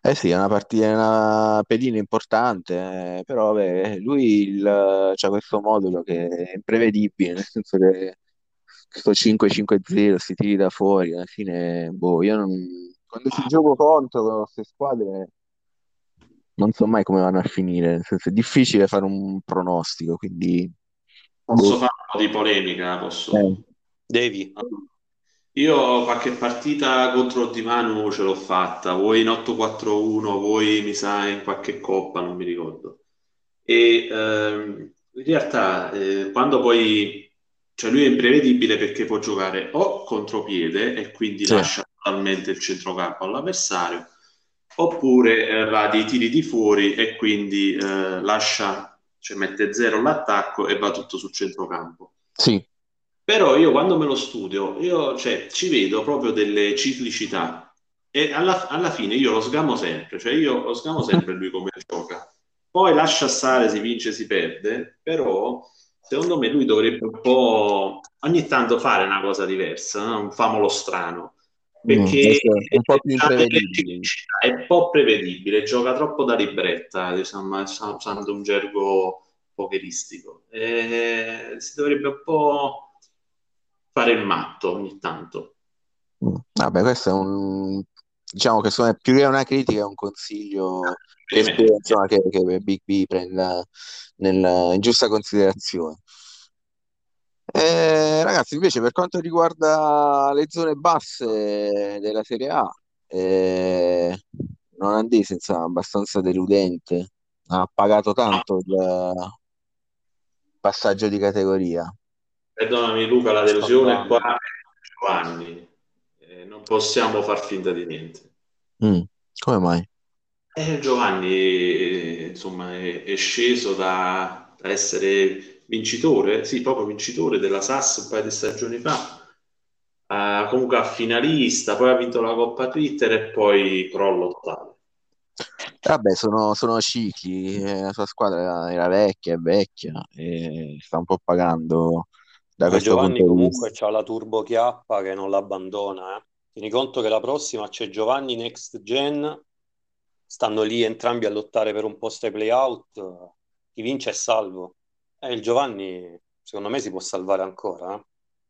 Eh sì, è una partita, una pedina importante, eh, però vabbè, lui c'ha questo modulo che è imprevedibile, nel senso che questo 5-5-0 si tiri da fuori, alla fine, boh, io non... quando si gioco contro queste squadre non so mai come vanno a finire, nel senso è difficile fare un pronostico, quindi... Posso boh. fare un po' di polemica, posso? Eh. Devi. Io qualche partita contro il Dimanu ce l'ho fatta, voi in 8-4-1, voi mi sa in qualche coppa, non mi ricordo. E ehm, in realtà eh, quando poi, cioè lui è imprevedibile perché può giocare o contropiede e quindi sì. lascia totalmente il centrocampo all'avversario, oppure eh, va dei tiri di fuori e quindi eh, lascia, cioè mette zero l'attacco e va tutto sul centrocampo. Sì. Però io quando me lo studio, io cioè, ci vedo proprio delle ciclicità e alla, alla fine io lo sgamo sempre, cioè io lo sgamo sempre lui come gioca. Poi lascia stare, si vince, si perde, però secondo me lui dovrebbe un po' ogni tanto fare una cosa diversa, no? un famolo strano perché mm, è un po' più imprevedibile. È un po' prevedibile, gioca troppo da libretta, diciamo, usando un gergo pokeristico. E si dovrebbe un po' fare il matto ogni tanto. Mm. Vabbè, questo è un diciamo che sono, più che una critica è un consiglio che, spero, insomma, che, che Big B prenda nel, in giusta considerazione. Eh, ragazzi, invece, per quanto riguarda le zone basse della Serie A, eh, non Andese, insomma, abbastanza deludente. Ha pagato tanto il passaggio di categoria. Perdonami Luca, la delusione qua è Giovanni. Eh, non possiamo far finta di niente. Mm, come mai? Eh, Giovanni, eh, insomma, è, è sceso da, da essere vincitore, sì, proprio vincitore della SAS un paio di stagioni fa, uh, comunque a finalista, poi ha vinto la Coppa Twitter e poi crollo totale. Vabbè, sono, sono cicli, eh, la sua squadra era vecchia, è vecchia e sta un po' pagando da questo Giovanni comunque ha la turbo chiappa che non l'abbandona. Eh. Tieni conto che la prossima c'è Giovanni Next Gen, stanno lì entrambi a lottare per un posto ai playout, chi vince è salvo. Eh, il Giovanni, secondo me, si può salvare ancora. Eh?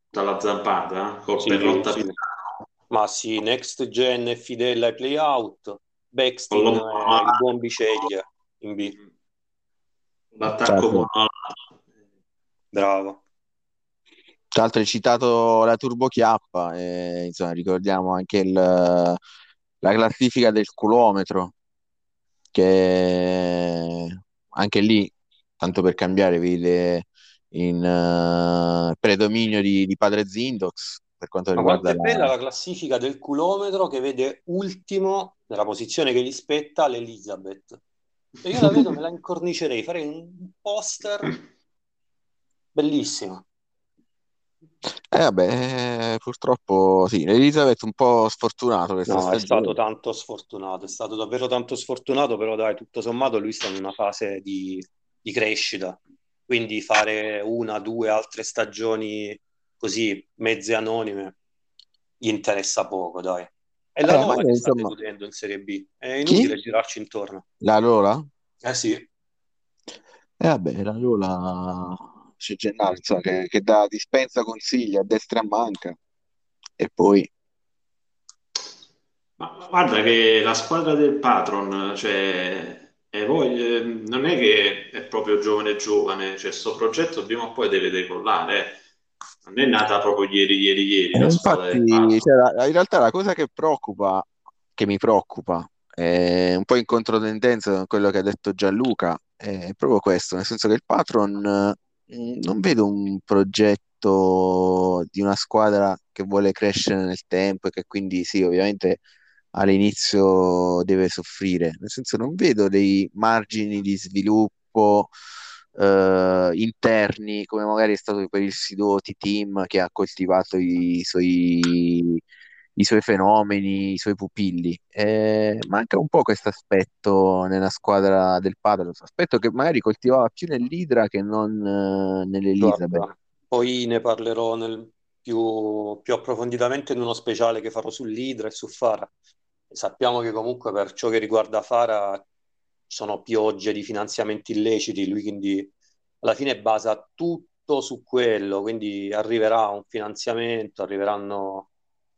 Dalla zampata? Col sì, lotta sì. Ma sì, Next Gen è fidella ai playout, Backstein è il buon Biceglia in B. L'attacco certo. Bravo. Tra l'altro hai citato la Turbo Chiappa, e, insomma, ricordiamo anche il, la classifica del chilometro, che anche lì tanto per cambiare, vede in uh, predominio di, di, padre Zindox per quanto riguarda è la... bella la classifica del chilometro che vede ultimo nella posizione che gli spetta l'Elizabeth. E io la vedo me la incornicerei farei un poster bellissimo eh vabbè, eh, purtroppo sì, Elizabeth un po' sfortunato questa no, stagione. è stato tanto sfortunato, è stato davvero tanto sfortunato, però dai, tutto sommato lui sta in una fase di di crescita. Quindi fare una, due altre stagioni così mezze anonime gli interessa poco, dai. E la eh, Lola che sta deludendo in Serie B. È inutile Chi? girarci intorno. La Lola? Eh sì. E eh, vabbè, la Lola c'è Gennaro che, che dà dispensa consigli a destra e a manca. E poi... Ma guarda che la squadra del patron, cioè e poi eh, non è che è proprio giovane giovane, cioè questo progetto prima o poi deve decollare. Eh. Non è nata proprio ieri, ieri, ieri. Eh, infatti, cioè, in realtà la cosa che preoccupa che mi preoccupa, è un po' in controtendenza con quello che ha detto Gianluca, è proprio questo, nel senso che il Patron non vedo un progetto di una squadra che vuole crescere nel tempo e che quindi sì, ovviamente all'inizio deve soffrire, nel senso non vedo dei margini di sviluppo eh, interni come magari è stato per il Sidoti team che ha coltivato i suoi, i suoi fenomeni, i suoi pupilli. Eh, manca un po' questo aspetto nella squadra del Padros, aspetto che magari coltivava più nell'Idra che non eh, nell'Elizabeth. Guarda, poi ne parlerò nel più, più approfonditamente in uno speciale che farò sull'Idra e su Fara. Sappiamo che comunque per ciò che riguarda Fara sono piogge di finanziamenti illeciti, lui quindi alla fine basa tutto su quello, quindi arriverà un finanziamento, arriveranno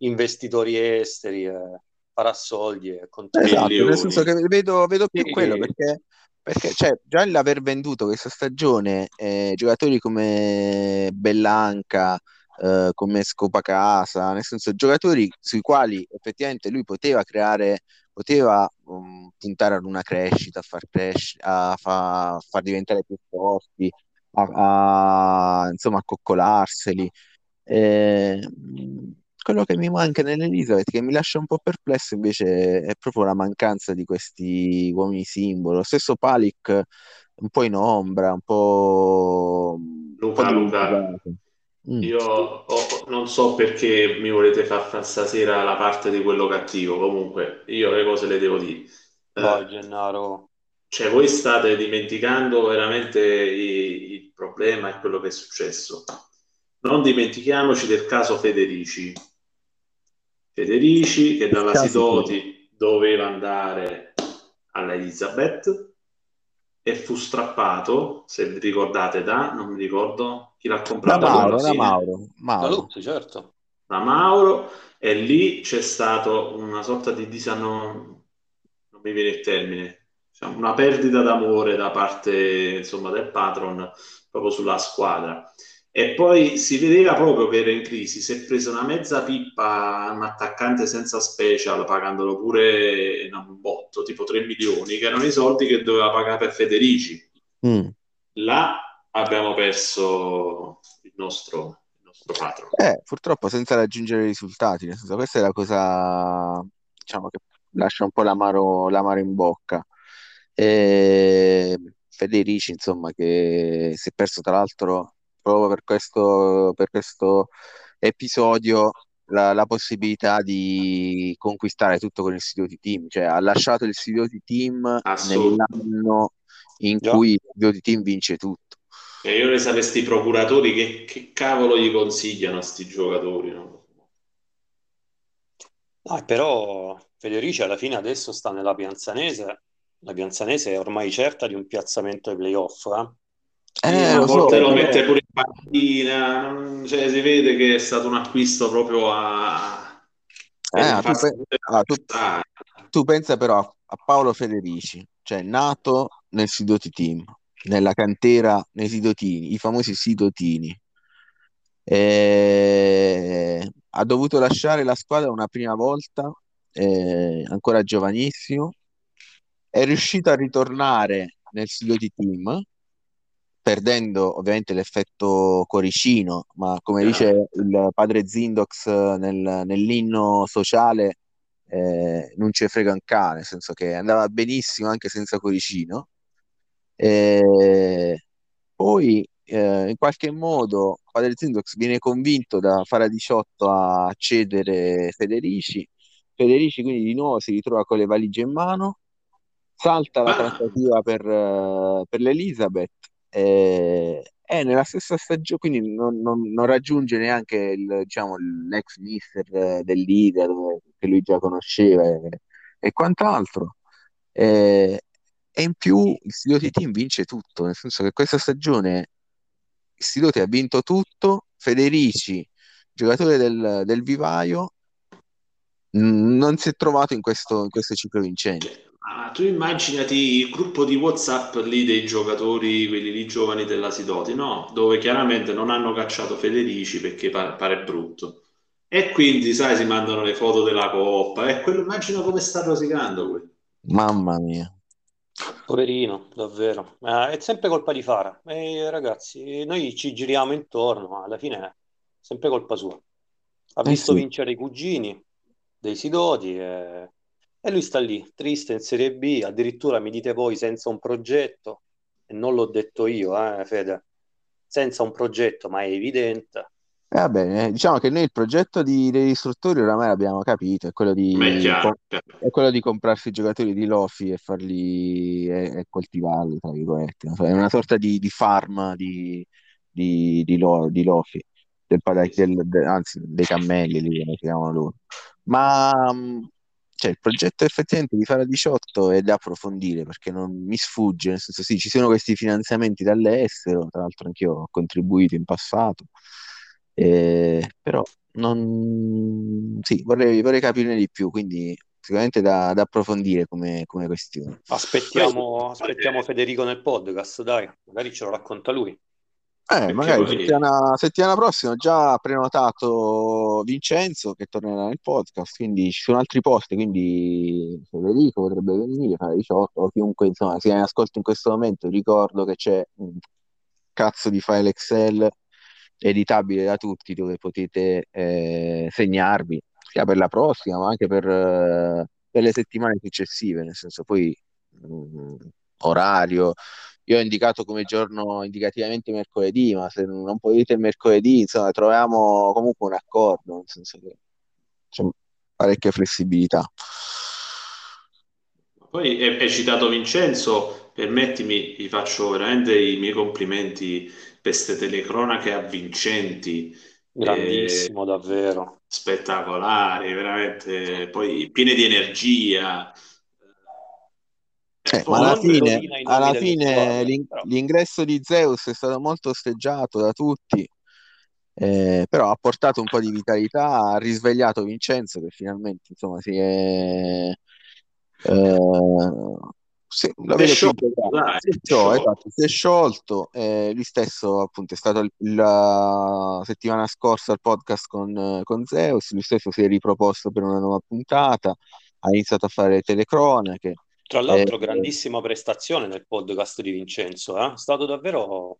investitori esteri, eh, farà soldi e. Esatto, nel senso che vedo, vedo più sì. quello perché, perché cioè, già l'aver venduto questa stagione eh, giocatori come Bellanca, eh, come Scopacasa, nel senso giocatori sui quali effettivamente lui poteva creare, poteva um, puntare ad una crescita, a far, cresci- a fa- far diventare più forti, a, a insomma a coccolarseli. Eh, quello che mi manca nell'Elizabeth, che mi lascia un po' perplesso invece, è proprio la mancanza di questi uomini simbolo. Lo stesso Palic un po' in ombra, un po'. Luca, un po Luca. Mm. Io ho, non so perché mi volete far fare stasera la parte di quello cattivo. Comunque, io le cose le devo dire. Vai, eh, Gennaro. Cioè, voi state dimenticando veramente i, il problema e quello che è successo. Non dimentichiamoci del caso Federici. Federici che dalla Sidoti doveva andare alla Elizabeth e fu strappato, se vi ricordate, da, non mi ricordo chi l'ha comprato. Da Mauro, da Mauro. Mauro. Da Luzzi, certo. Da Mauro, e lì c'è stato una sorta di disano, non mi viene il termine, diciamo, una perdita d'amore da parte, insomma, del patron proprio sulla squadra. E poi si vedeva proprio che era in crisi, si è presa una mezza pippa, un attaccante senza special, pagandolo pure un botto, tipo 3 milioni, che erano i soldi che doveva pagare per Federici. Mm. Là abbiamo perso il nostro, il nostro patron. Eh, purtroppo senza raggiungere risultati, nel senso, questa è la cosa, diciamo, che lascia un po' l'amaro, l'amaro in bocca. E Federici, insomma, che si è perso tra l'altro proprio per questo, per questo episodio la, la, possibilità di conquistare tutto con il sito di team, cioè ha lasciato il sito di team nell'anno in yeah. cui il sito di team vince tutto. E io ne sapessi i procuratori che, che, cavolo gli consigliano a sti giocatori, no? Ah, però Federici alla fine adesso sta nella Pianzanese, la Pianzanese è ormai certa di un piazzamento ai playoff, eh? Eh, lo so, lo mette pure in panchina, cioè, si vede che è stato un acquisto proprio a... Eh, tu, pe- ah, tu, tu, pensa però a Paolo Federici, cioè nato nel Sidoti Team, nella cantera nei Sidotini, i famosi Sidotini. Eh, ha dovuto lasciare la squadra una prima volta, eh, ancora giovanissimo, è riuscito a ritornare nel Sidoti Team perdendo ovviamente l'effetto coricino, ma come dice il padre Zindox nel, nell'inno sociale, eh, non ci frega un cane, nel senso che andava benissimo anche senza coricino. E poi eh, in qualche modo padre Zindox viene convinto da Fara 18 a cedere Federici. Federici quindi di nuovo si ritrova con le valigie in mano, salta la trattativa per, per l'Elizabeth eh, è nella stessa stagione, quindi non, non, non raggiunge neanche il, diciamo, l'ex mister del leader che lui già conosceva e, e quant'altro. Eh, e in più il Sidoti Team vince tutto, nel senso che questa stagione il Sidoti ha vinto tutto, Federici, giocatore del, del vivaio, non si è trovato in questo, in questo ciclo vincente. Ah, tu immaginati il gruppo di WhatsApp lì dei giocatori, quelli lì giovani della Sidoti, no? Dove chiaramente non hanno cacciato Federici perché pare, pare brutto. E quindi, sai, si mandano le foto della coppa. E quello, immagino come sta rosicando quello. Mamma mia. Poverino, davvero. Eh, è sempre colpa di Fara. Eh, ragazzi, noi ci giriamo intorno, ma alla fine è sempre colpa sua. Ha Eh visto sì. vincere i cugini dei Sidoti e... e lui sta lì, triste in Serie B. Addirittura mi dite voi senza un progetto, e non l'ho detto io, eh, Fede, senza un progetto, ma è evidente. E va bene, diciamo che noi il progetto di- degli istruttori oramai l'abbiamo capito, è quello di, chiaro. è quello di comprarsi i giocatori di Lofi e farli e, e coltivarli, tra virgolette. È una sorta di, di farm di, di, di, Lo- di Lofi, del, del- de- anzi dei cammelli, lì, come si chiamano loro. Ma mh, cioè, il progetto effettivamente di fare a 18 è da approfondire perché non mi sfugge, nel senso sì, ci sono questi finanziamenti dall'estero, tra l'altro anch'io ho contribuito in passato, eh, però non... sì, vorrei, vorrei capirne di più, quindi sicuramente da, da approfondire come, come questione. Aspettiamo, aspettiamo Federico nel podcast, dai, magari ce lo racconta lui. Eh, magari settimana, settimana prossima ho già prenotato Vincenzo che tornerà nel podcast, quindi ci sono altri posti, quindi Federico potrebbe venire, fare 18, o chiunque insomma sia in ascolto in questo momento, ricordo che c'è un cazzo di file Excel editabile da tutti dove potete eh, segnarvi, sia per la prossima, ma anche per, eh, per le settimane successive, nel senso poi mm, orario. Io ho indicato come giorno indicativamente mercoledì, ma se non potete il mercoledì, insomma, troviamo comunque un accordo, nel senso che c'è parecchia flessibilità. Poi hai hai citato Vincenzo, permettimi, gli faccio veramente i miei complimenti per queste telecronache avvincenti, Grandissimo, davvero. spettacolari, veramente, poi piene di energia. Eh, ma alla fine, alla fine squadre, l'in- però. l'ingresso di Zeus è stato molto osteggiato da tutti, eh, però ha portato un po' di vitalità, ha risvegliato Vincenzo che finalmente insomma si è, eh, sì, vedo sciolto, dai, Si è sciolto, sciolto. esatto, si è sciolto, eh, lui stesso appunto è stato il- la settimana scorsa al podcast con, con Zeus, lui stesso si è riproposto per una nuova puntata, ha iniziato a fare le telecronache. Tra l'altro, Eh, grandissima prestazione nel podcast di Vincenzo, eh? È stato davvero,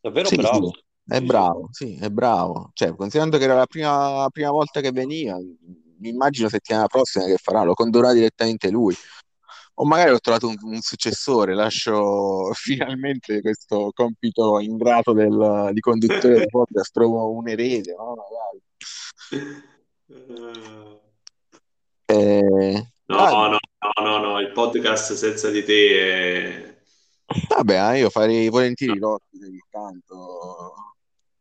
davvero Sì, bravo. sì, è bravo, sì, è bravo. Cioè, considerando che era la prima, prima volta che veniva, mi immagino settimana prossima che farà, lo condurrà direttamente lui. O magari ho trovato un, un successore, lascio finalmente questo compito ingrato del- di conduttore del podcast, trovo un erede, no? Magari. Eh, No, ah, no, no, no, no, il podcast senza di te è... vabbè, eh, io farei volentieri l'ospite ogni tanto,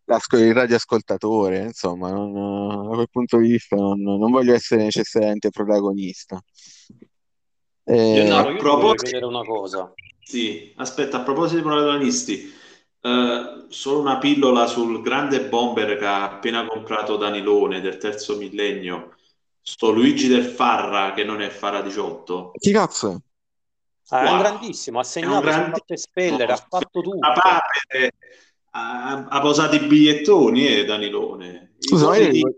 l'asco- il radioascoltatore, insomma, non- da quel punto di vista non, non voglio essere necessariamente protagonista. Eh, Gennaro, A proposito, chiedere una cosa. sì, aspetta, a proposito di protagonisti, eh, solo una pillola sul grande bomber che ha appena comprato Danilone del terzo millennio, sto Luigi del Farra che non è Farra 18. chi cazzo è? Ah, è un grandissimo, ha segnato, grandissimo. fatto espellere, ha fatto tutto. Papere ha, ha posato i bigliettoni, eh, Danilone. Scusa, ma io li, di vo-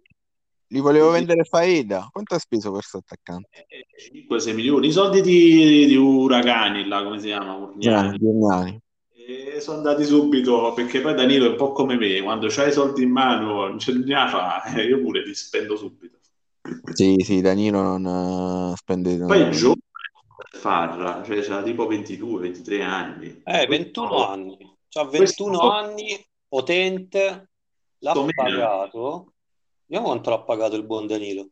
li volevo vendere Faeda. Quanto ha speso per questo attaccante? 5-6 milioni, i soldi di, di Uragani, là, come si chiama? Urgnani. Giuliani. E sono andati subito perché poi Danilo è un po' come me, quando c'hai i soldi in mano non ce ne fa, eh, io pure li spendo subito. Sì, sì, Danilo non eh, spende... Poi è giovane Farra, cioè c'ha tipo 22-23 anni. Eh, 21 Questo- anni, c'ha questo- 21 anni, potente, l'ha Questo meno. pagato. Vediamo quanto l'ha pagato il buon Danilo.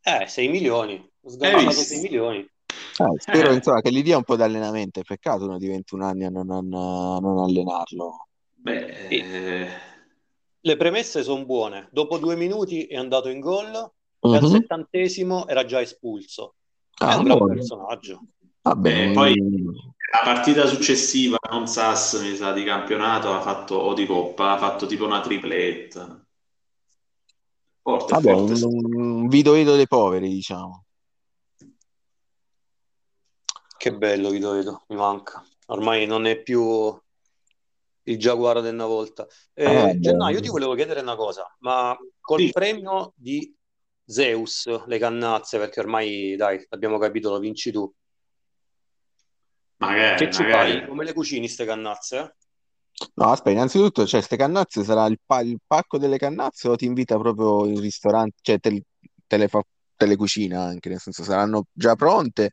Eh, 6 milioni, ho visto? 6 milioni. Eh, spero Eh. insomma, che gli dia un po' di allenamento. È peccato uno di 21 anni a non, non- a non allenarlo. Beh, Sì. eh, Le premesse sono buone. Dopo due minuti è andato in gol e al Mhm. settantesimo era già espulso. È Ah, un buono. personaggio. Vabbè, Eh, poi- la partita successiva, non Sass, mi sa, di campionato, ha fatto, o di Coppa, ha fatto tipo una tripletta. Forte, vabbè, forte. un, un Vito dei poveri, diciamo. Che bello Vito, mi manca. Ormai non è più il giaguaro di una volta. Eh, Ah, Gennaro, io beh. ti volevo chiedere una cosa, ma col Sì. premio di Zeus, le cannazze, perché ormai, dai, abbiamo capito, lo vinci tu. Magari, Che ci magari. fai? Come le cucini ste cannazze? eh? No, aspetta, innanzitutto, cioè, ste cannazze sarà il, pa- il pacco delle cannazze o ti invita proprio il ristorante, cioè te, te le fa, te le cucina anche, nel senso saranno già pronte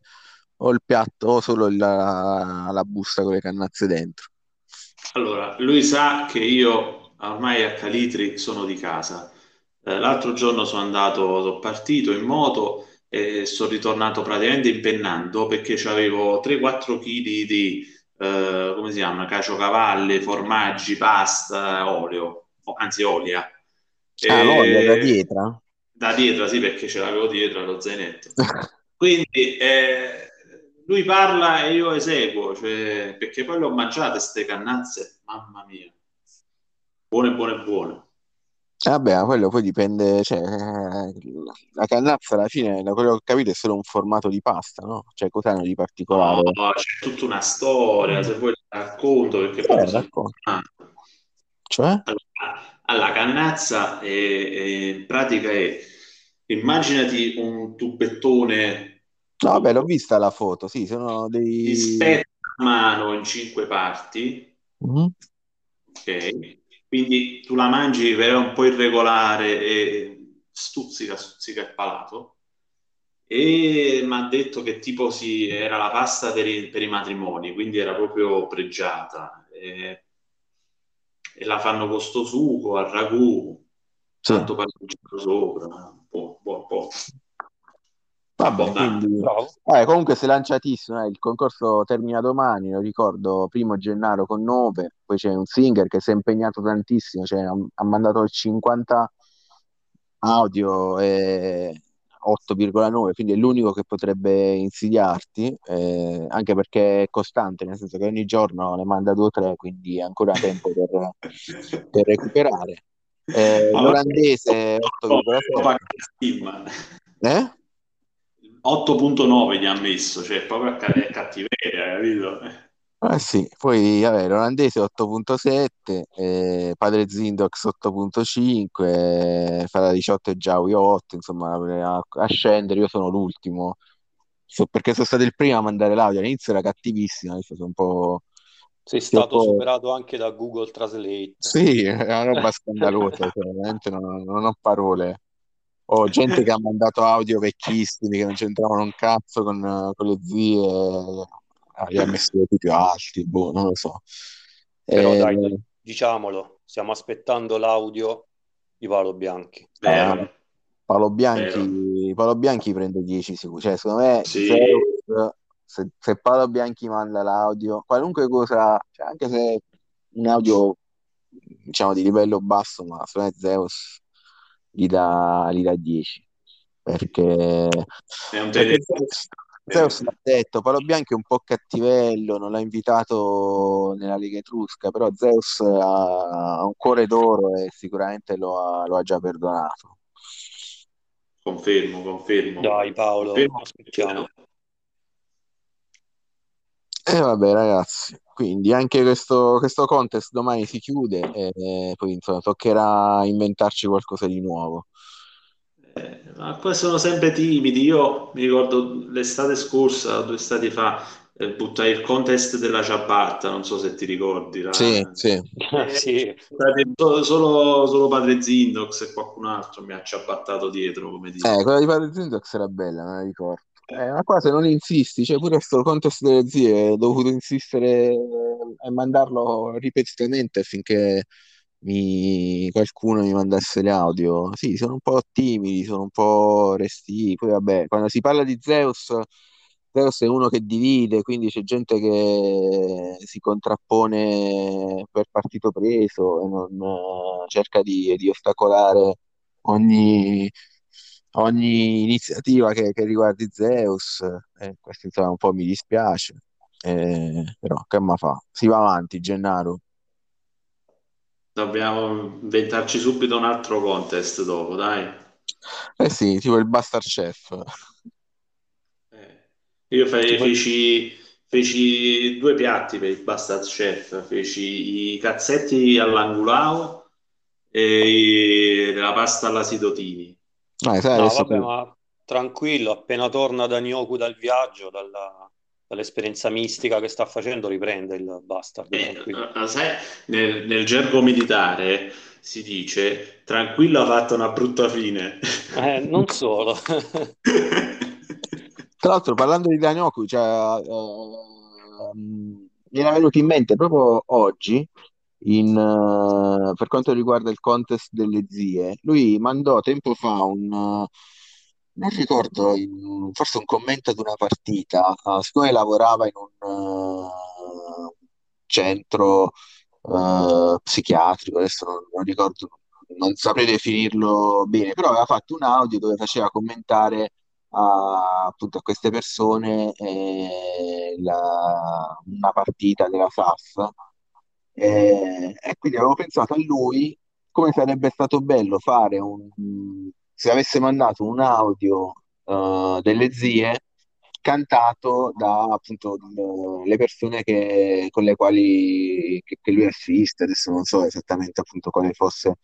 o il piatto o solo la, la busta con le cannazze dentro. Allora, lui sa che io ormai a Calitri sono di casa. Eh, l'altro giorno sono andato, sono partito in moto e sono ritornato praticamente impennando perché avevo 3-4 kg di, eh, come si chiama, caciocavalli, formaggi, pasta, olio, anzi olio. Ah, l'olio da dietro? Da dietro, sì, perché ce l'avevo dietro allo zainetto. Quindi eh, lui parla e io eseguo, cioè, perché poi le ho mangiate queste cannazze, mamma mia, buone, buone, buone. Vabbè, ma quello poi dipende, cioè, eh, la cannazza alla fine, da quello che ho capito, è solo un formato di pasta, no? Cioè, cos'hanno di No, particolare? c'è tutta una storia, se vuoi racconto, perché poi Eh, mi sono racconta. informato. Cioè? Allora, alla cannazza è- è- in pratica è, immaginati un tubettone No, vabbè, l'ho vista la foto, sì, sono dei... spetta a mano in cinque parti, Mhm. ok? Quindi tu la mangi, è un po' irregolare e stuzzica, stuzzica il palato. E mi ha detto che tipo si, era la pasta per i, per i matrimoni, quindi era proprio pregiata. E, e la fanno con sto sugo al ragù, Sì. tanto parmigiano sopra, buono, buono, buono. Vabbè, Abbondante. quindi... Eh, comunque sei lanciatissimo, eh, Il concorso termina domani, lo ricordo, primo Gennaro con 9, poi c'è un singer che si è impegnato tantissimo, cioè ha, ha mandato il 50 audio e 8,9, quindi è l'unico che potrebbe insidiarti, eh, anche perché è costante, nel senso che ogni giorno ne manda 2 o 3, quindi è ancora tempo per, per recuperare. Eh, l'olandese lo 8,7. paga Steam. Eh? 8.9 gli ha messo, cioè proprio a cattiveria, capito? Eh sì, poi vabbè, l'olandese 8.7, eh, Padre Zindox 8.5, eh, Fara 18 e Giaui 8, insomma, a, a scendere io sono l'ultimo, So- perché sono stato il primo a mandare l'audio, all'inizio era cattivissimo, adesso sono un po'... Sei stato po'... superato anche da Google Translate. Sì, è una roba scandalosa, cioè, veramente non, non ho parole. Ho gente che ha mandato audio vecchissimi che non c'entravano un cazzo con, con le zie, ah, li ha messi più alti, boh, non lo so. Però Eh, dai, diciamolo, stiamo aspettando l'audio di Paolo Bianchi. Ah, Paolo vero. Bianchi, Paolo Bianchi prende 10 sicuro, cioè secondo me Sì, Zeus, se, se Paolo Bianchi manda l'audio, qualunque cosa, cioè anche se un audio diciamo di livello basso, ma secondo me Zeus gli dà, gli dà 10 perché, è un. Zeus, l'ha detto, Paolo Bianchi è un po' cattivello, non l'ha invitato nella Lega Etrusca, però Zeus ha, un cuore d'oro e sicuramente lo ha, lo ha già perdonato. Confermo, confermo. Dai Paolo, Confermo. aspettiamo. E vabbè ragazzi, quindi anche questo, questo contest domani si chiude e poi insomma toccherà inventarci qualcosa di nuovo. Eh, ma poi sono sempre timidi. Io mi ricordo l'estate scorsa, due estati fa, eh, buttai il contest della ciabatta, non so se ti ricordi. la- Sì, sì. Eh, Sì, solo, solo, solo Padre Zindox e qualcun altro mi ha ciabattato dietro, come dire. Eh, quella di Padre Zindox era bella, me la ricordo. Eh, ma qua se non insisti, cioè pure sto contest delle zie, ho dovuto insistere e mandarlo ripetutamente affinché mi- qualcuno mi mandasse le audio. Sì, sono un po' timidi, sono un po' restii. Poi vabbè, quando si parla di Zeus, Zeus è uno che divide, quindi c'è gente che si contrappone per partito preso e non eh, cerca di, di ostacolare ogni, ogni iniziativa che, che riguardi Zeus. E questo insomma un po' mi dispiace, Eh, però che ma fa? Si va avanti, Gennaro. Dobbiamo inventarci subito un altro contest dopo, dai. Eh sì, tipo il Bastard Chef. Eh, Io fe- Tipo- feci, feci due piatti per il Bastard Chef, feci i cazzetti all'angulao e la pasta alla sidotini. Ah, sai, no, vabbè, ma tranquillo, appena torna da Nyoku dal viaggio, dalla, dall'esperienza mistica che sta facendo, riprende il Bastard. Eh, sai, nel, nel gergo militare si dice tranquillo ha fatto una brutta fine. Eh, non solo. Tra l'altro, parlando di Danioku, cioè, uh, mi era venuto in mente proprio oggi, in, uh, per quanto riguarda il contest delle zie, lui mandò tempo fa un, uh, non ricordo, in, forse un commento ad una partita, siccome lavorava in un centro psichiatrico, adesso non, non ricordo, non saprei definirlo bene, però aveva fatto un audio dove faceva commentare a, appunto a queste persone eh, la, una partita della SAS eh, e quindi avevo pensato a lui come sarebbe stato bello fare un se avesse mandato un audio uh, delle zie cantato da appunto le persone che, con le quali che, che lui assiste adesso non so esattamente appunto quale fosse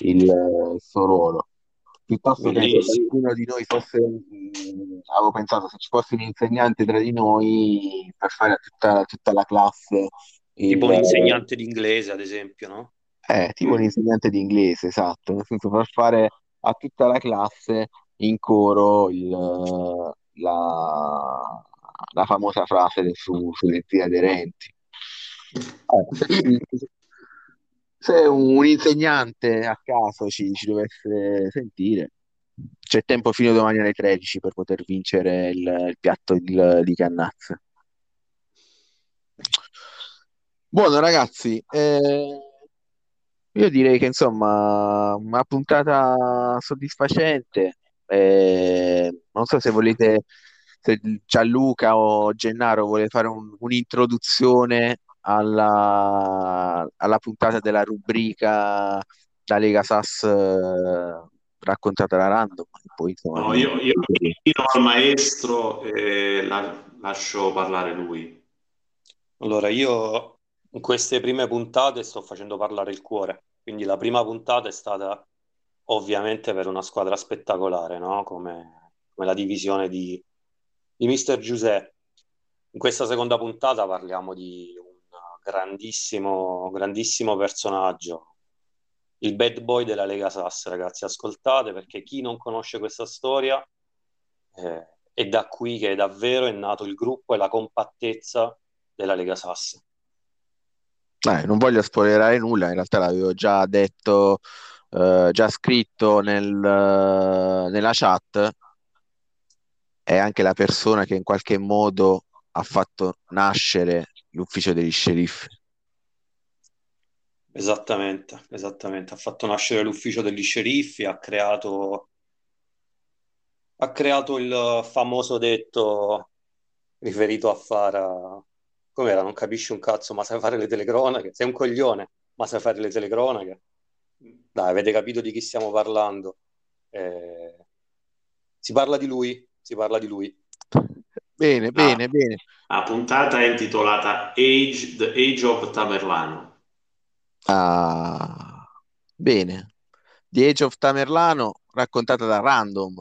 il, il suo ruolo piuttosto che qualcuno di noi fosse, mh, avevo pensato se ci fosse un insegnante tra di noi per fare a tutta, tutta la classe. Tipo il, un insegnante di inglese, ad esempio, no? Eh, tipo un insegnante di inglese, esatto, nel senso per fare a tutta la classe in coro il, la, la famosa frase su, sulle zie aderenti. Eh, se un insegnante a caso ci, ci dovesse sentire, c'è tempo fino a domani alle 13 per poter vincere il, il piatto di, di cannazze. Buono ragazzi, eh, io direi che insomma una puntata soddisfacente. Eh, non so se volete, se Gianluca o Gennaro vuole fare un, un'introduzione alla, alla puntata della rubrica da Lega Sass eh, raccontata da random. Poi, insomma, no, io, io mi al maestro e la, lascio parlare lui. Allora, io in queste prime puntate sto facendo parlare il cuore, quindi la prima puntata è stata ovviamente per una squadra spettacolare, no? come, come la divisione di, di Mister Giuseppe. In questa seconda puntata parliamo di grandissimo, grandissimo personaggio, il bad boy della Lega Sass, ragazzi, ascoltate perché chi non conosce questa storia eh, è da qui che davvero è nato il gruppo e la compattezza della Lega Sass. Eh, non voglio spoilerare nulla, in realtà l'avevo già detto, eh, già scritto nel, nella chat, è anche la persona che in qualche modo ha fatto nascere l'ufficio degli sceriffi. Esattamente, esattamente. Ha fatto nascere l'ufficio degli sceriffi, ha creato, ha creato il famoso detto riferito a Fara. Com'era? Non capisci un cazzo, ma sai fare le telecronache? Sei un coglione, ma sai fare le telecronache? Dai, avete capito di chi stiamo parlando? Eh... Si parla di lui, si parla di lui. Bene, bene, ah, bene. La puntata è intitolata Age, The Age of Tamerlano. Ah, bene. The Age of Tamerlano raccontata da Random.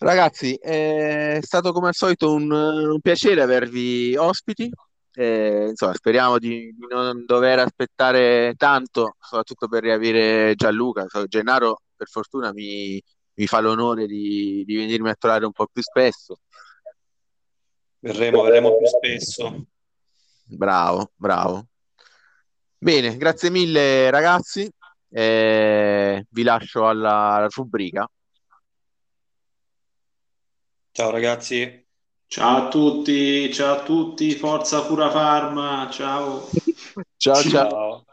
Ragazzi, è stato come al solito un, un piacere avervi ospiti. Eh, insomma, speriamo di, di, non dover aspettare tanto, soprattutto per riavere Gianluca. Gennaro, per fortuna, mi, mi fa l'onore di, di venirmi a trovare un po' più spesso. Verremo, verremo più spesso. Bravo, bravo. Bene, grazie mille ragazzi. Eh, vi lascio alla, alla rubrica. Ciao ragazzi. Ciao a tutti, ciao a tutti, forza Cura Farma, ciao. ciao. ciao. ciao.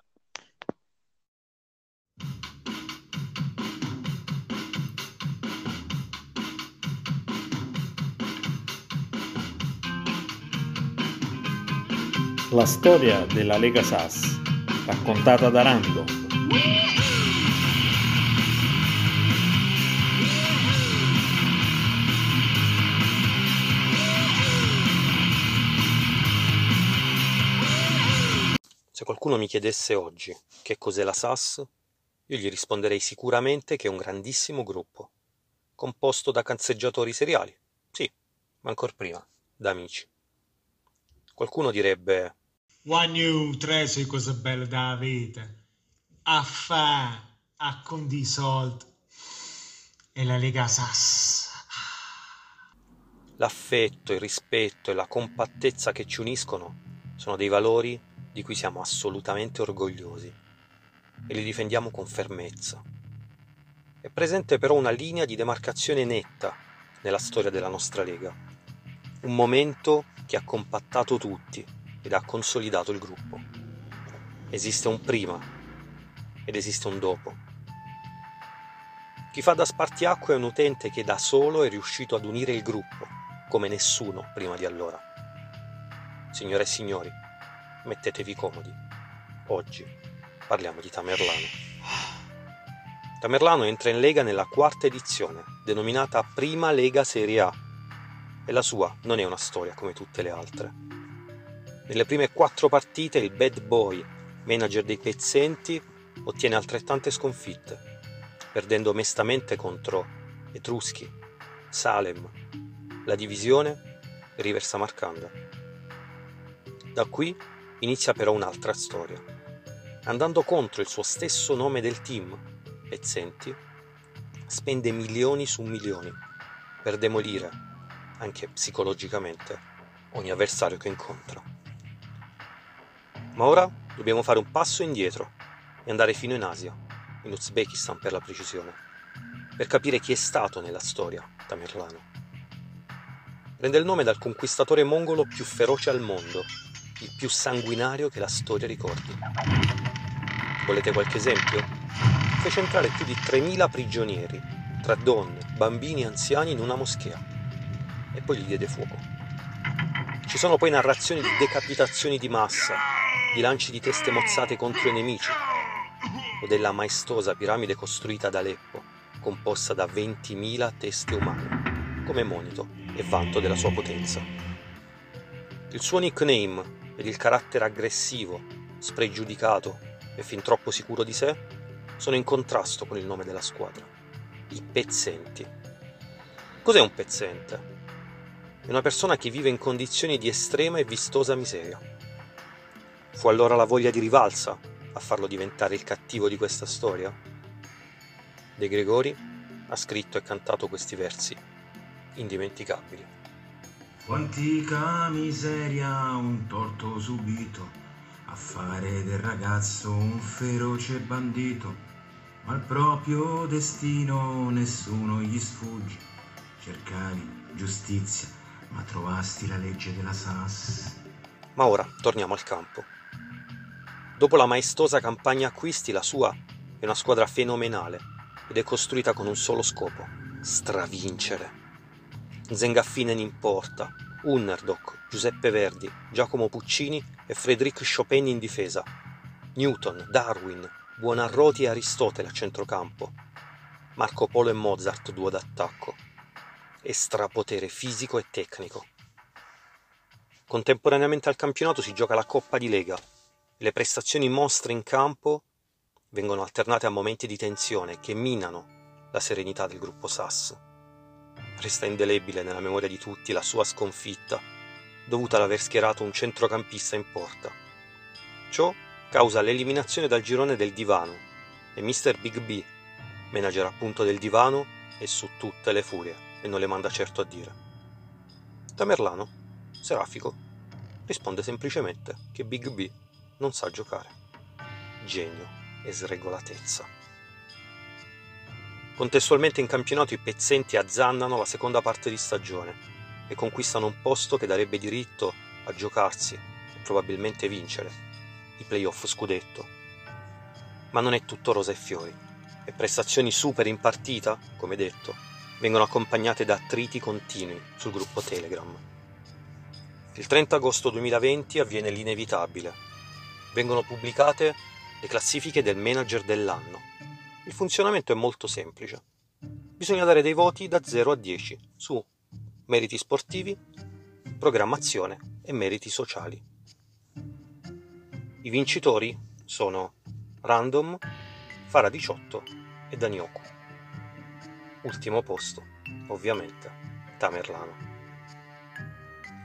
La storia della Lega Sass, raccontata da Rando. Se qualcuno mi chiedesse oggi che cos'è la SAS, io gli risponderei sicuramente che è un grandissimo gruppo, composto da cazzeggiatori seriali, sì, ma ancora prima, da amici. Qualcuno direbbe One you tre sei cose belle da vita, a fa, a condi soldi e la Lega SAS. L'affetto, il rispetto e la compattezza che ci uniscono sono dei valori di cui siamo assolutamente orgogliosi e li difendiamo con fermezza. È presente però una linea di demarcazione netta nella storia della nostra Lega, un momento che ha compattato tutti ed ha consolidato il gruppo. Esiste un prima ed esiste un dopo. Chi fa da spartiacque è un utente che da solo è riuscito ad unire il gruppo, come nessuno prima di allora. Signore e signori, mettetevi comodi. Oggi parliamo di Tamerlano. Tamerlano entra in Lega nella quarta edizione, denominata Prima Lega Serie A, e la sua non è una storia come tutte le altre. Nelle prime quattro partite il bad boy, manager dei pezzenti, ottiene altrettante sconfitte, perdendo mestamente contro Etruschi, Salem, la divisione e Riversa Marcanda. Da qui inizia però un'altra storia. Andando contro il suo stesso nome del team, Pezzenti, spende milioni su milioni per demolire, anche psicologicamente, ogni avversario che incontra. Ma ora dobbiamo fare un passo indietro e andare fino in Asia, in Uzbekistan per la precisione, per capire chi è stato nella storia Tamerlano. Prende il nome dal conquistatore mongolo più feroce al mondo, il più sanguinario che la storia ricordi. Volete qualche esempio? Fece entrare più di 3.000 prigionieri, tra donne, bambini e anziani, in una moschea e poi gli diede fuoco. Ci sono poi narrazioni di decapitazioni di massa, di lanci di teste mozzate contro i nemici, o della maestosa piramide costruita ad Aleppo, composta da 20.000 teste umane, come monito e vanto della sua potenza. Il suo nickname ed il carattere aggressivo, spregiudicato e fin troppo sicuro di sé sono in contrasto con il nome della squadra, i pezzenti. Cos'è un pezzente? È una persona che vive in condizioni di estrema e vistosa miseria. Fu allora la voglia di rivalsa a farlo diventare il cattivo di questa storia? De Gregori ha scritto e cantato questi versi indimenticabili. Fu antica miseria, un torto subito, a fare del ragazzo un feroce bandito, ma al proprio destino nessuno gli sfugge. Cercavi giustizia, ma trovasti la legge della SAS. Ma ora torniamo al campo. Dopo la maestosa campagna acquisti, la sua è una squadra fenomenale ed è costruita con un solo scopo, stravincere. Zengaffinen in porta, Unnerdock, Giuseppe Verdi, Giacomo Puccini e Frédéric Chopin in difesa, Newton, Darwin, Buonarroti e Aristotele a centrocampo, Marco Polo e Mozart duo d'attacco, e strapotere fisico e tecnico. Contemporaneamente al campionato si gioca la Coppa di Lega. Le prestazioni mostre in campo vengono alternate a momenti di tensione che minano la serenità del gruppo SAS. Resta indelebile nella memoria di tutti la sua sconfitta, dovuta all'aver schierato un centrocampista in porta. Ciò causa l'eliminazione dal girone del divano e Mr. Big B, manager appunto del divano, è su tutte le furie e non le manda certo a dire. Tamerlano, serafico, risponde semplicemente che Big B non sa giocare. Genio e sregolatezza. Contestualmente in campionato i pezzenti azzannano la seconda parte di stagione e conquistano un posto che darebbe diritto a giocarsi e probabilmente vincere i playoff scudetto. Ma non è tutto rosa e fiori e prestazioni super in partita, come detto, vengono accompagnate da attriti continui sul gruppo Telegram. Il 30 agosto 2020 avviene l'inevitabile. Vengono pubblicate le classifiche del manager dell'anno il funzionamento è molto semplice. Bisogna dare dei voti da 0 a 10 su meriti sportivi, programmazione e meriti sociali. I vincitori sono Random, Fara 18 e Danioku. Ultimo posto, ovviamente, Tamerlano.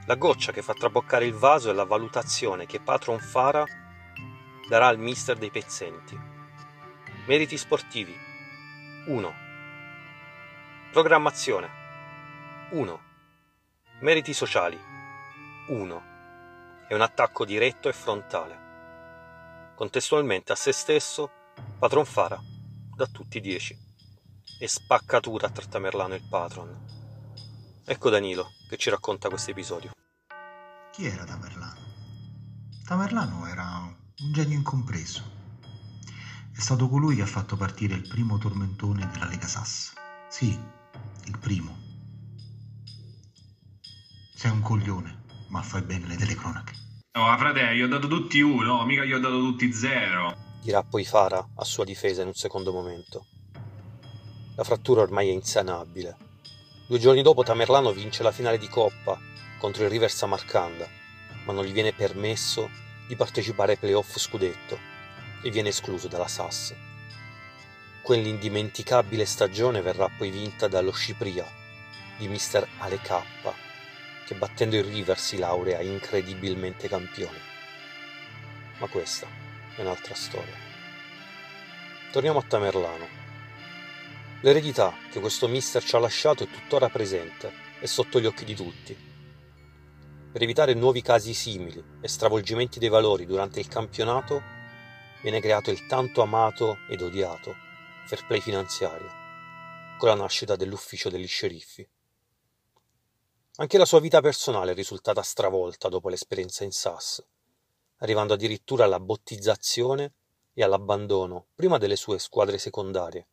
La goccia che fa traboccare il vaso è la valutazione che Patron Fara darà al mister dei pezzenti. Meriti sportivi 1. Programmazione 1. Meriti sociali 1. È un attacco diretto e frontale. Contestualmente a se stesso, Patron Fara da tutti 10. E spaccatura tra Tamerlano e il Patron. Ecco Danilo che ci racconta questo episodio. Chi era Tamerlano? Tamerlano era un genio incompreso. È stato colui che ha fatto partire il primo tormentone della Lega Sass. Sì, il primo. Sei un coglione, ma fai bene le telecronache. No, frate, gli ho dato tutti uno, mica gli ho dato tutti zero. dirà poi Fara a sua difesa in un secondo momento. La frattura ormai è insanabile. Due giorni dopo Tamerlano vince la finale di Coppa contro il River Samarcanda, ma non gli viene permesso di partecipare ai playoff scudetto e viene escluso dalla SAS. Quell'indimenticabile stagione verrà poi vinta dallo Scipria di mister Ale K, che battendo il River si laurea incredibilmente campione. Ma questa è un'altra storia. Torniamo a Tamerlano. L'eredità che questo mister ci ha lasciato è tuttora presente e sotto gli occhi di tutti. Per evitare nuovi casi simili e stravolgimenti dei valori durante il campionato, viene creato il tanto amato ed odiato fair play finanziario, con la nascita dell'ufficio degli sceriffi. Anche la sua vita personale è risultata stravolta dopo l'esperienza in SAS, arrivando addirittura alla bottizzazione e all'abbandono prima delle sue squadre secondarie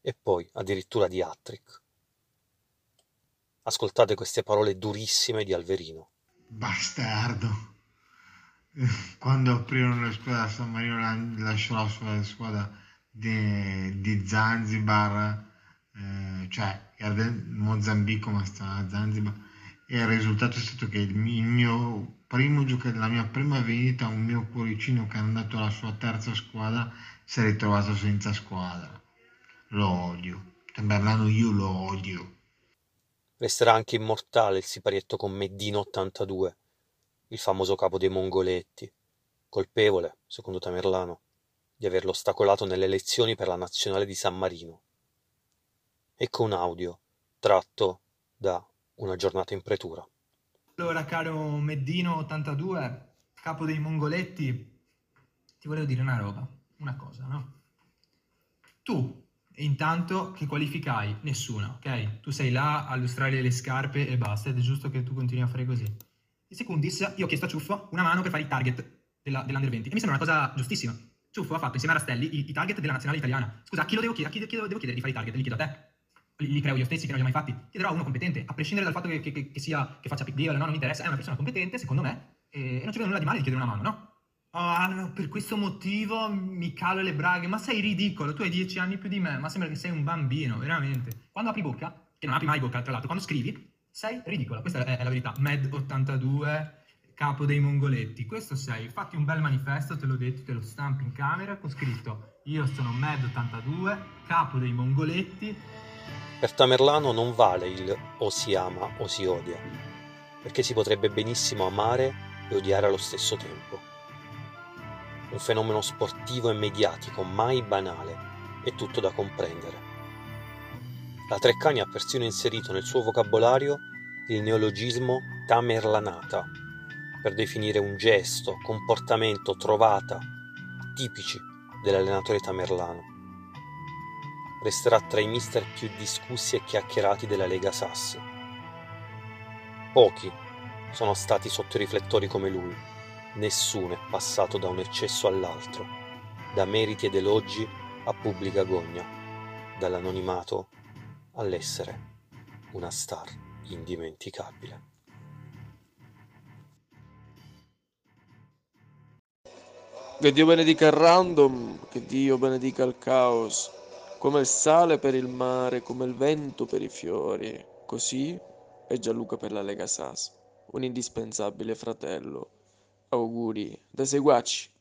e poi addirittura di Attrick. Ascoltate queste parole durissime di Alverino. Bastardo. Quando aprirono la squadra a San Marino la- lasciò la sua squadra di, di Zanzibar, eh, cioè Mozambico ma sta a Zanzibar e il risultato è stato che il mi- il mio primo giocatore, la mia prima vendita, un mio cuoricino che è andato alla sua terza squadra, si è ritrovato senza squadra. Lo odio. Tamerlano io lo odio. Resterà anche immortale il siparietto con Meddino 82, il famoso capo dei Mongoletti, colpevole, secondo Tamerlano, di averlo ostacolato nelle elezioni per la nazionale di San Marino. Ecco un audio tratto da Una giornata in pretura. Allora, caro Meddino 82, capo dei Mongoletti, ti volevo dire una roba, una cosa, no? Tu, intanto, che qualifica hai? Nessuna, ok? Tu sei là a lustrare le scarpe e basta, ed è giusto che tu continui a fare così. In secundis, io ho chiesto a Ciuffo una mano per fare i target della- dell'Under 20 e mi sembra una cosa giustissima. Ciuffo ha fatto insieme a Rastelli i, i target della nazionale italiana. Scusa, a chi lo devo chiedere? A chi, chi devo chiedere di fare i target? Li chiedo a te? Li, creo io stessi che non li ho mai fatti? Chiederò a uno competente, a prescindere dal fatto che, che- che- sia, che faccia big deal, no, non mi interessa, è una persona competente, secondo me, e, non vedo nulla di male di chiedere una mano, no? Ah, no, per questo motivo mi calo le braghe, ma sei ridicolo, tu hai dieci anni più di me, ma sembra che sei un bambino, veramente. Quando apri bocca, che non apri mai bocca tra l'altro, quando scrivi, sei ridicolo, questa è, è la verità. Med82, capo dei mongoletti, questo sei, fatti un bel manifesto, te l'ho detto, te lo stampi in camera, con scritto, io sono Med82, capo dei mongoletti, Per Tamerlano non vale il o si ama o si odia, perché si potrebbe benissimo amare e odiare allo stesso tempo. Un fenomeno sportivo e mediatico mai banale e tutto da comprendere. La Treccani ha persino inserito nel suo vocabolario il neologismo tamerlanata per definire un gesto, comportamento, trovata tipici dell'allenatore tamerlano resterà tra i mister più discussi e chiacchierati della Lega Sass. Pochi sono stati sotto i riflettori come lui, nessuno è passato da un eccesso all'altro, da meriti ed elogi a pubblica gogna, dall'anonimato all'essere una star indimenticabile. Che Dio benedica il random, che Dio benedica il caos, come il sale per il mare, come il vento per i fiori. Così è Gianluca per la Lega Sas, un indispensabile fratello. Auguri da Seguaci.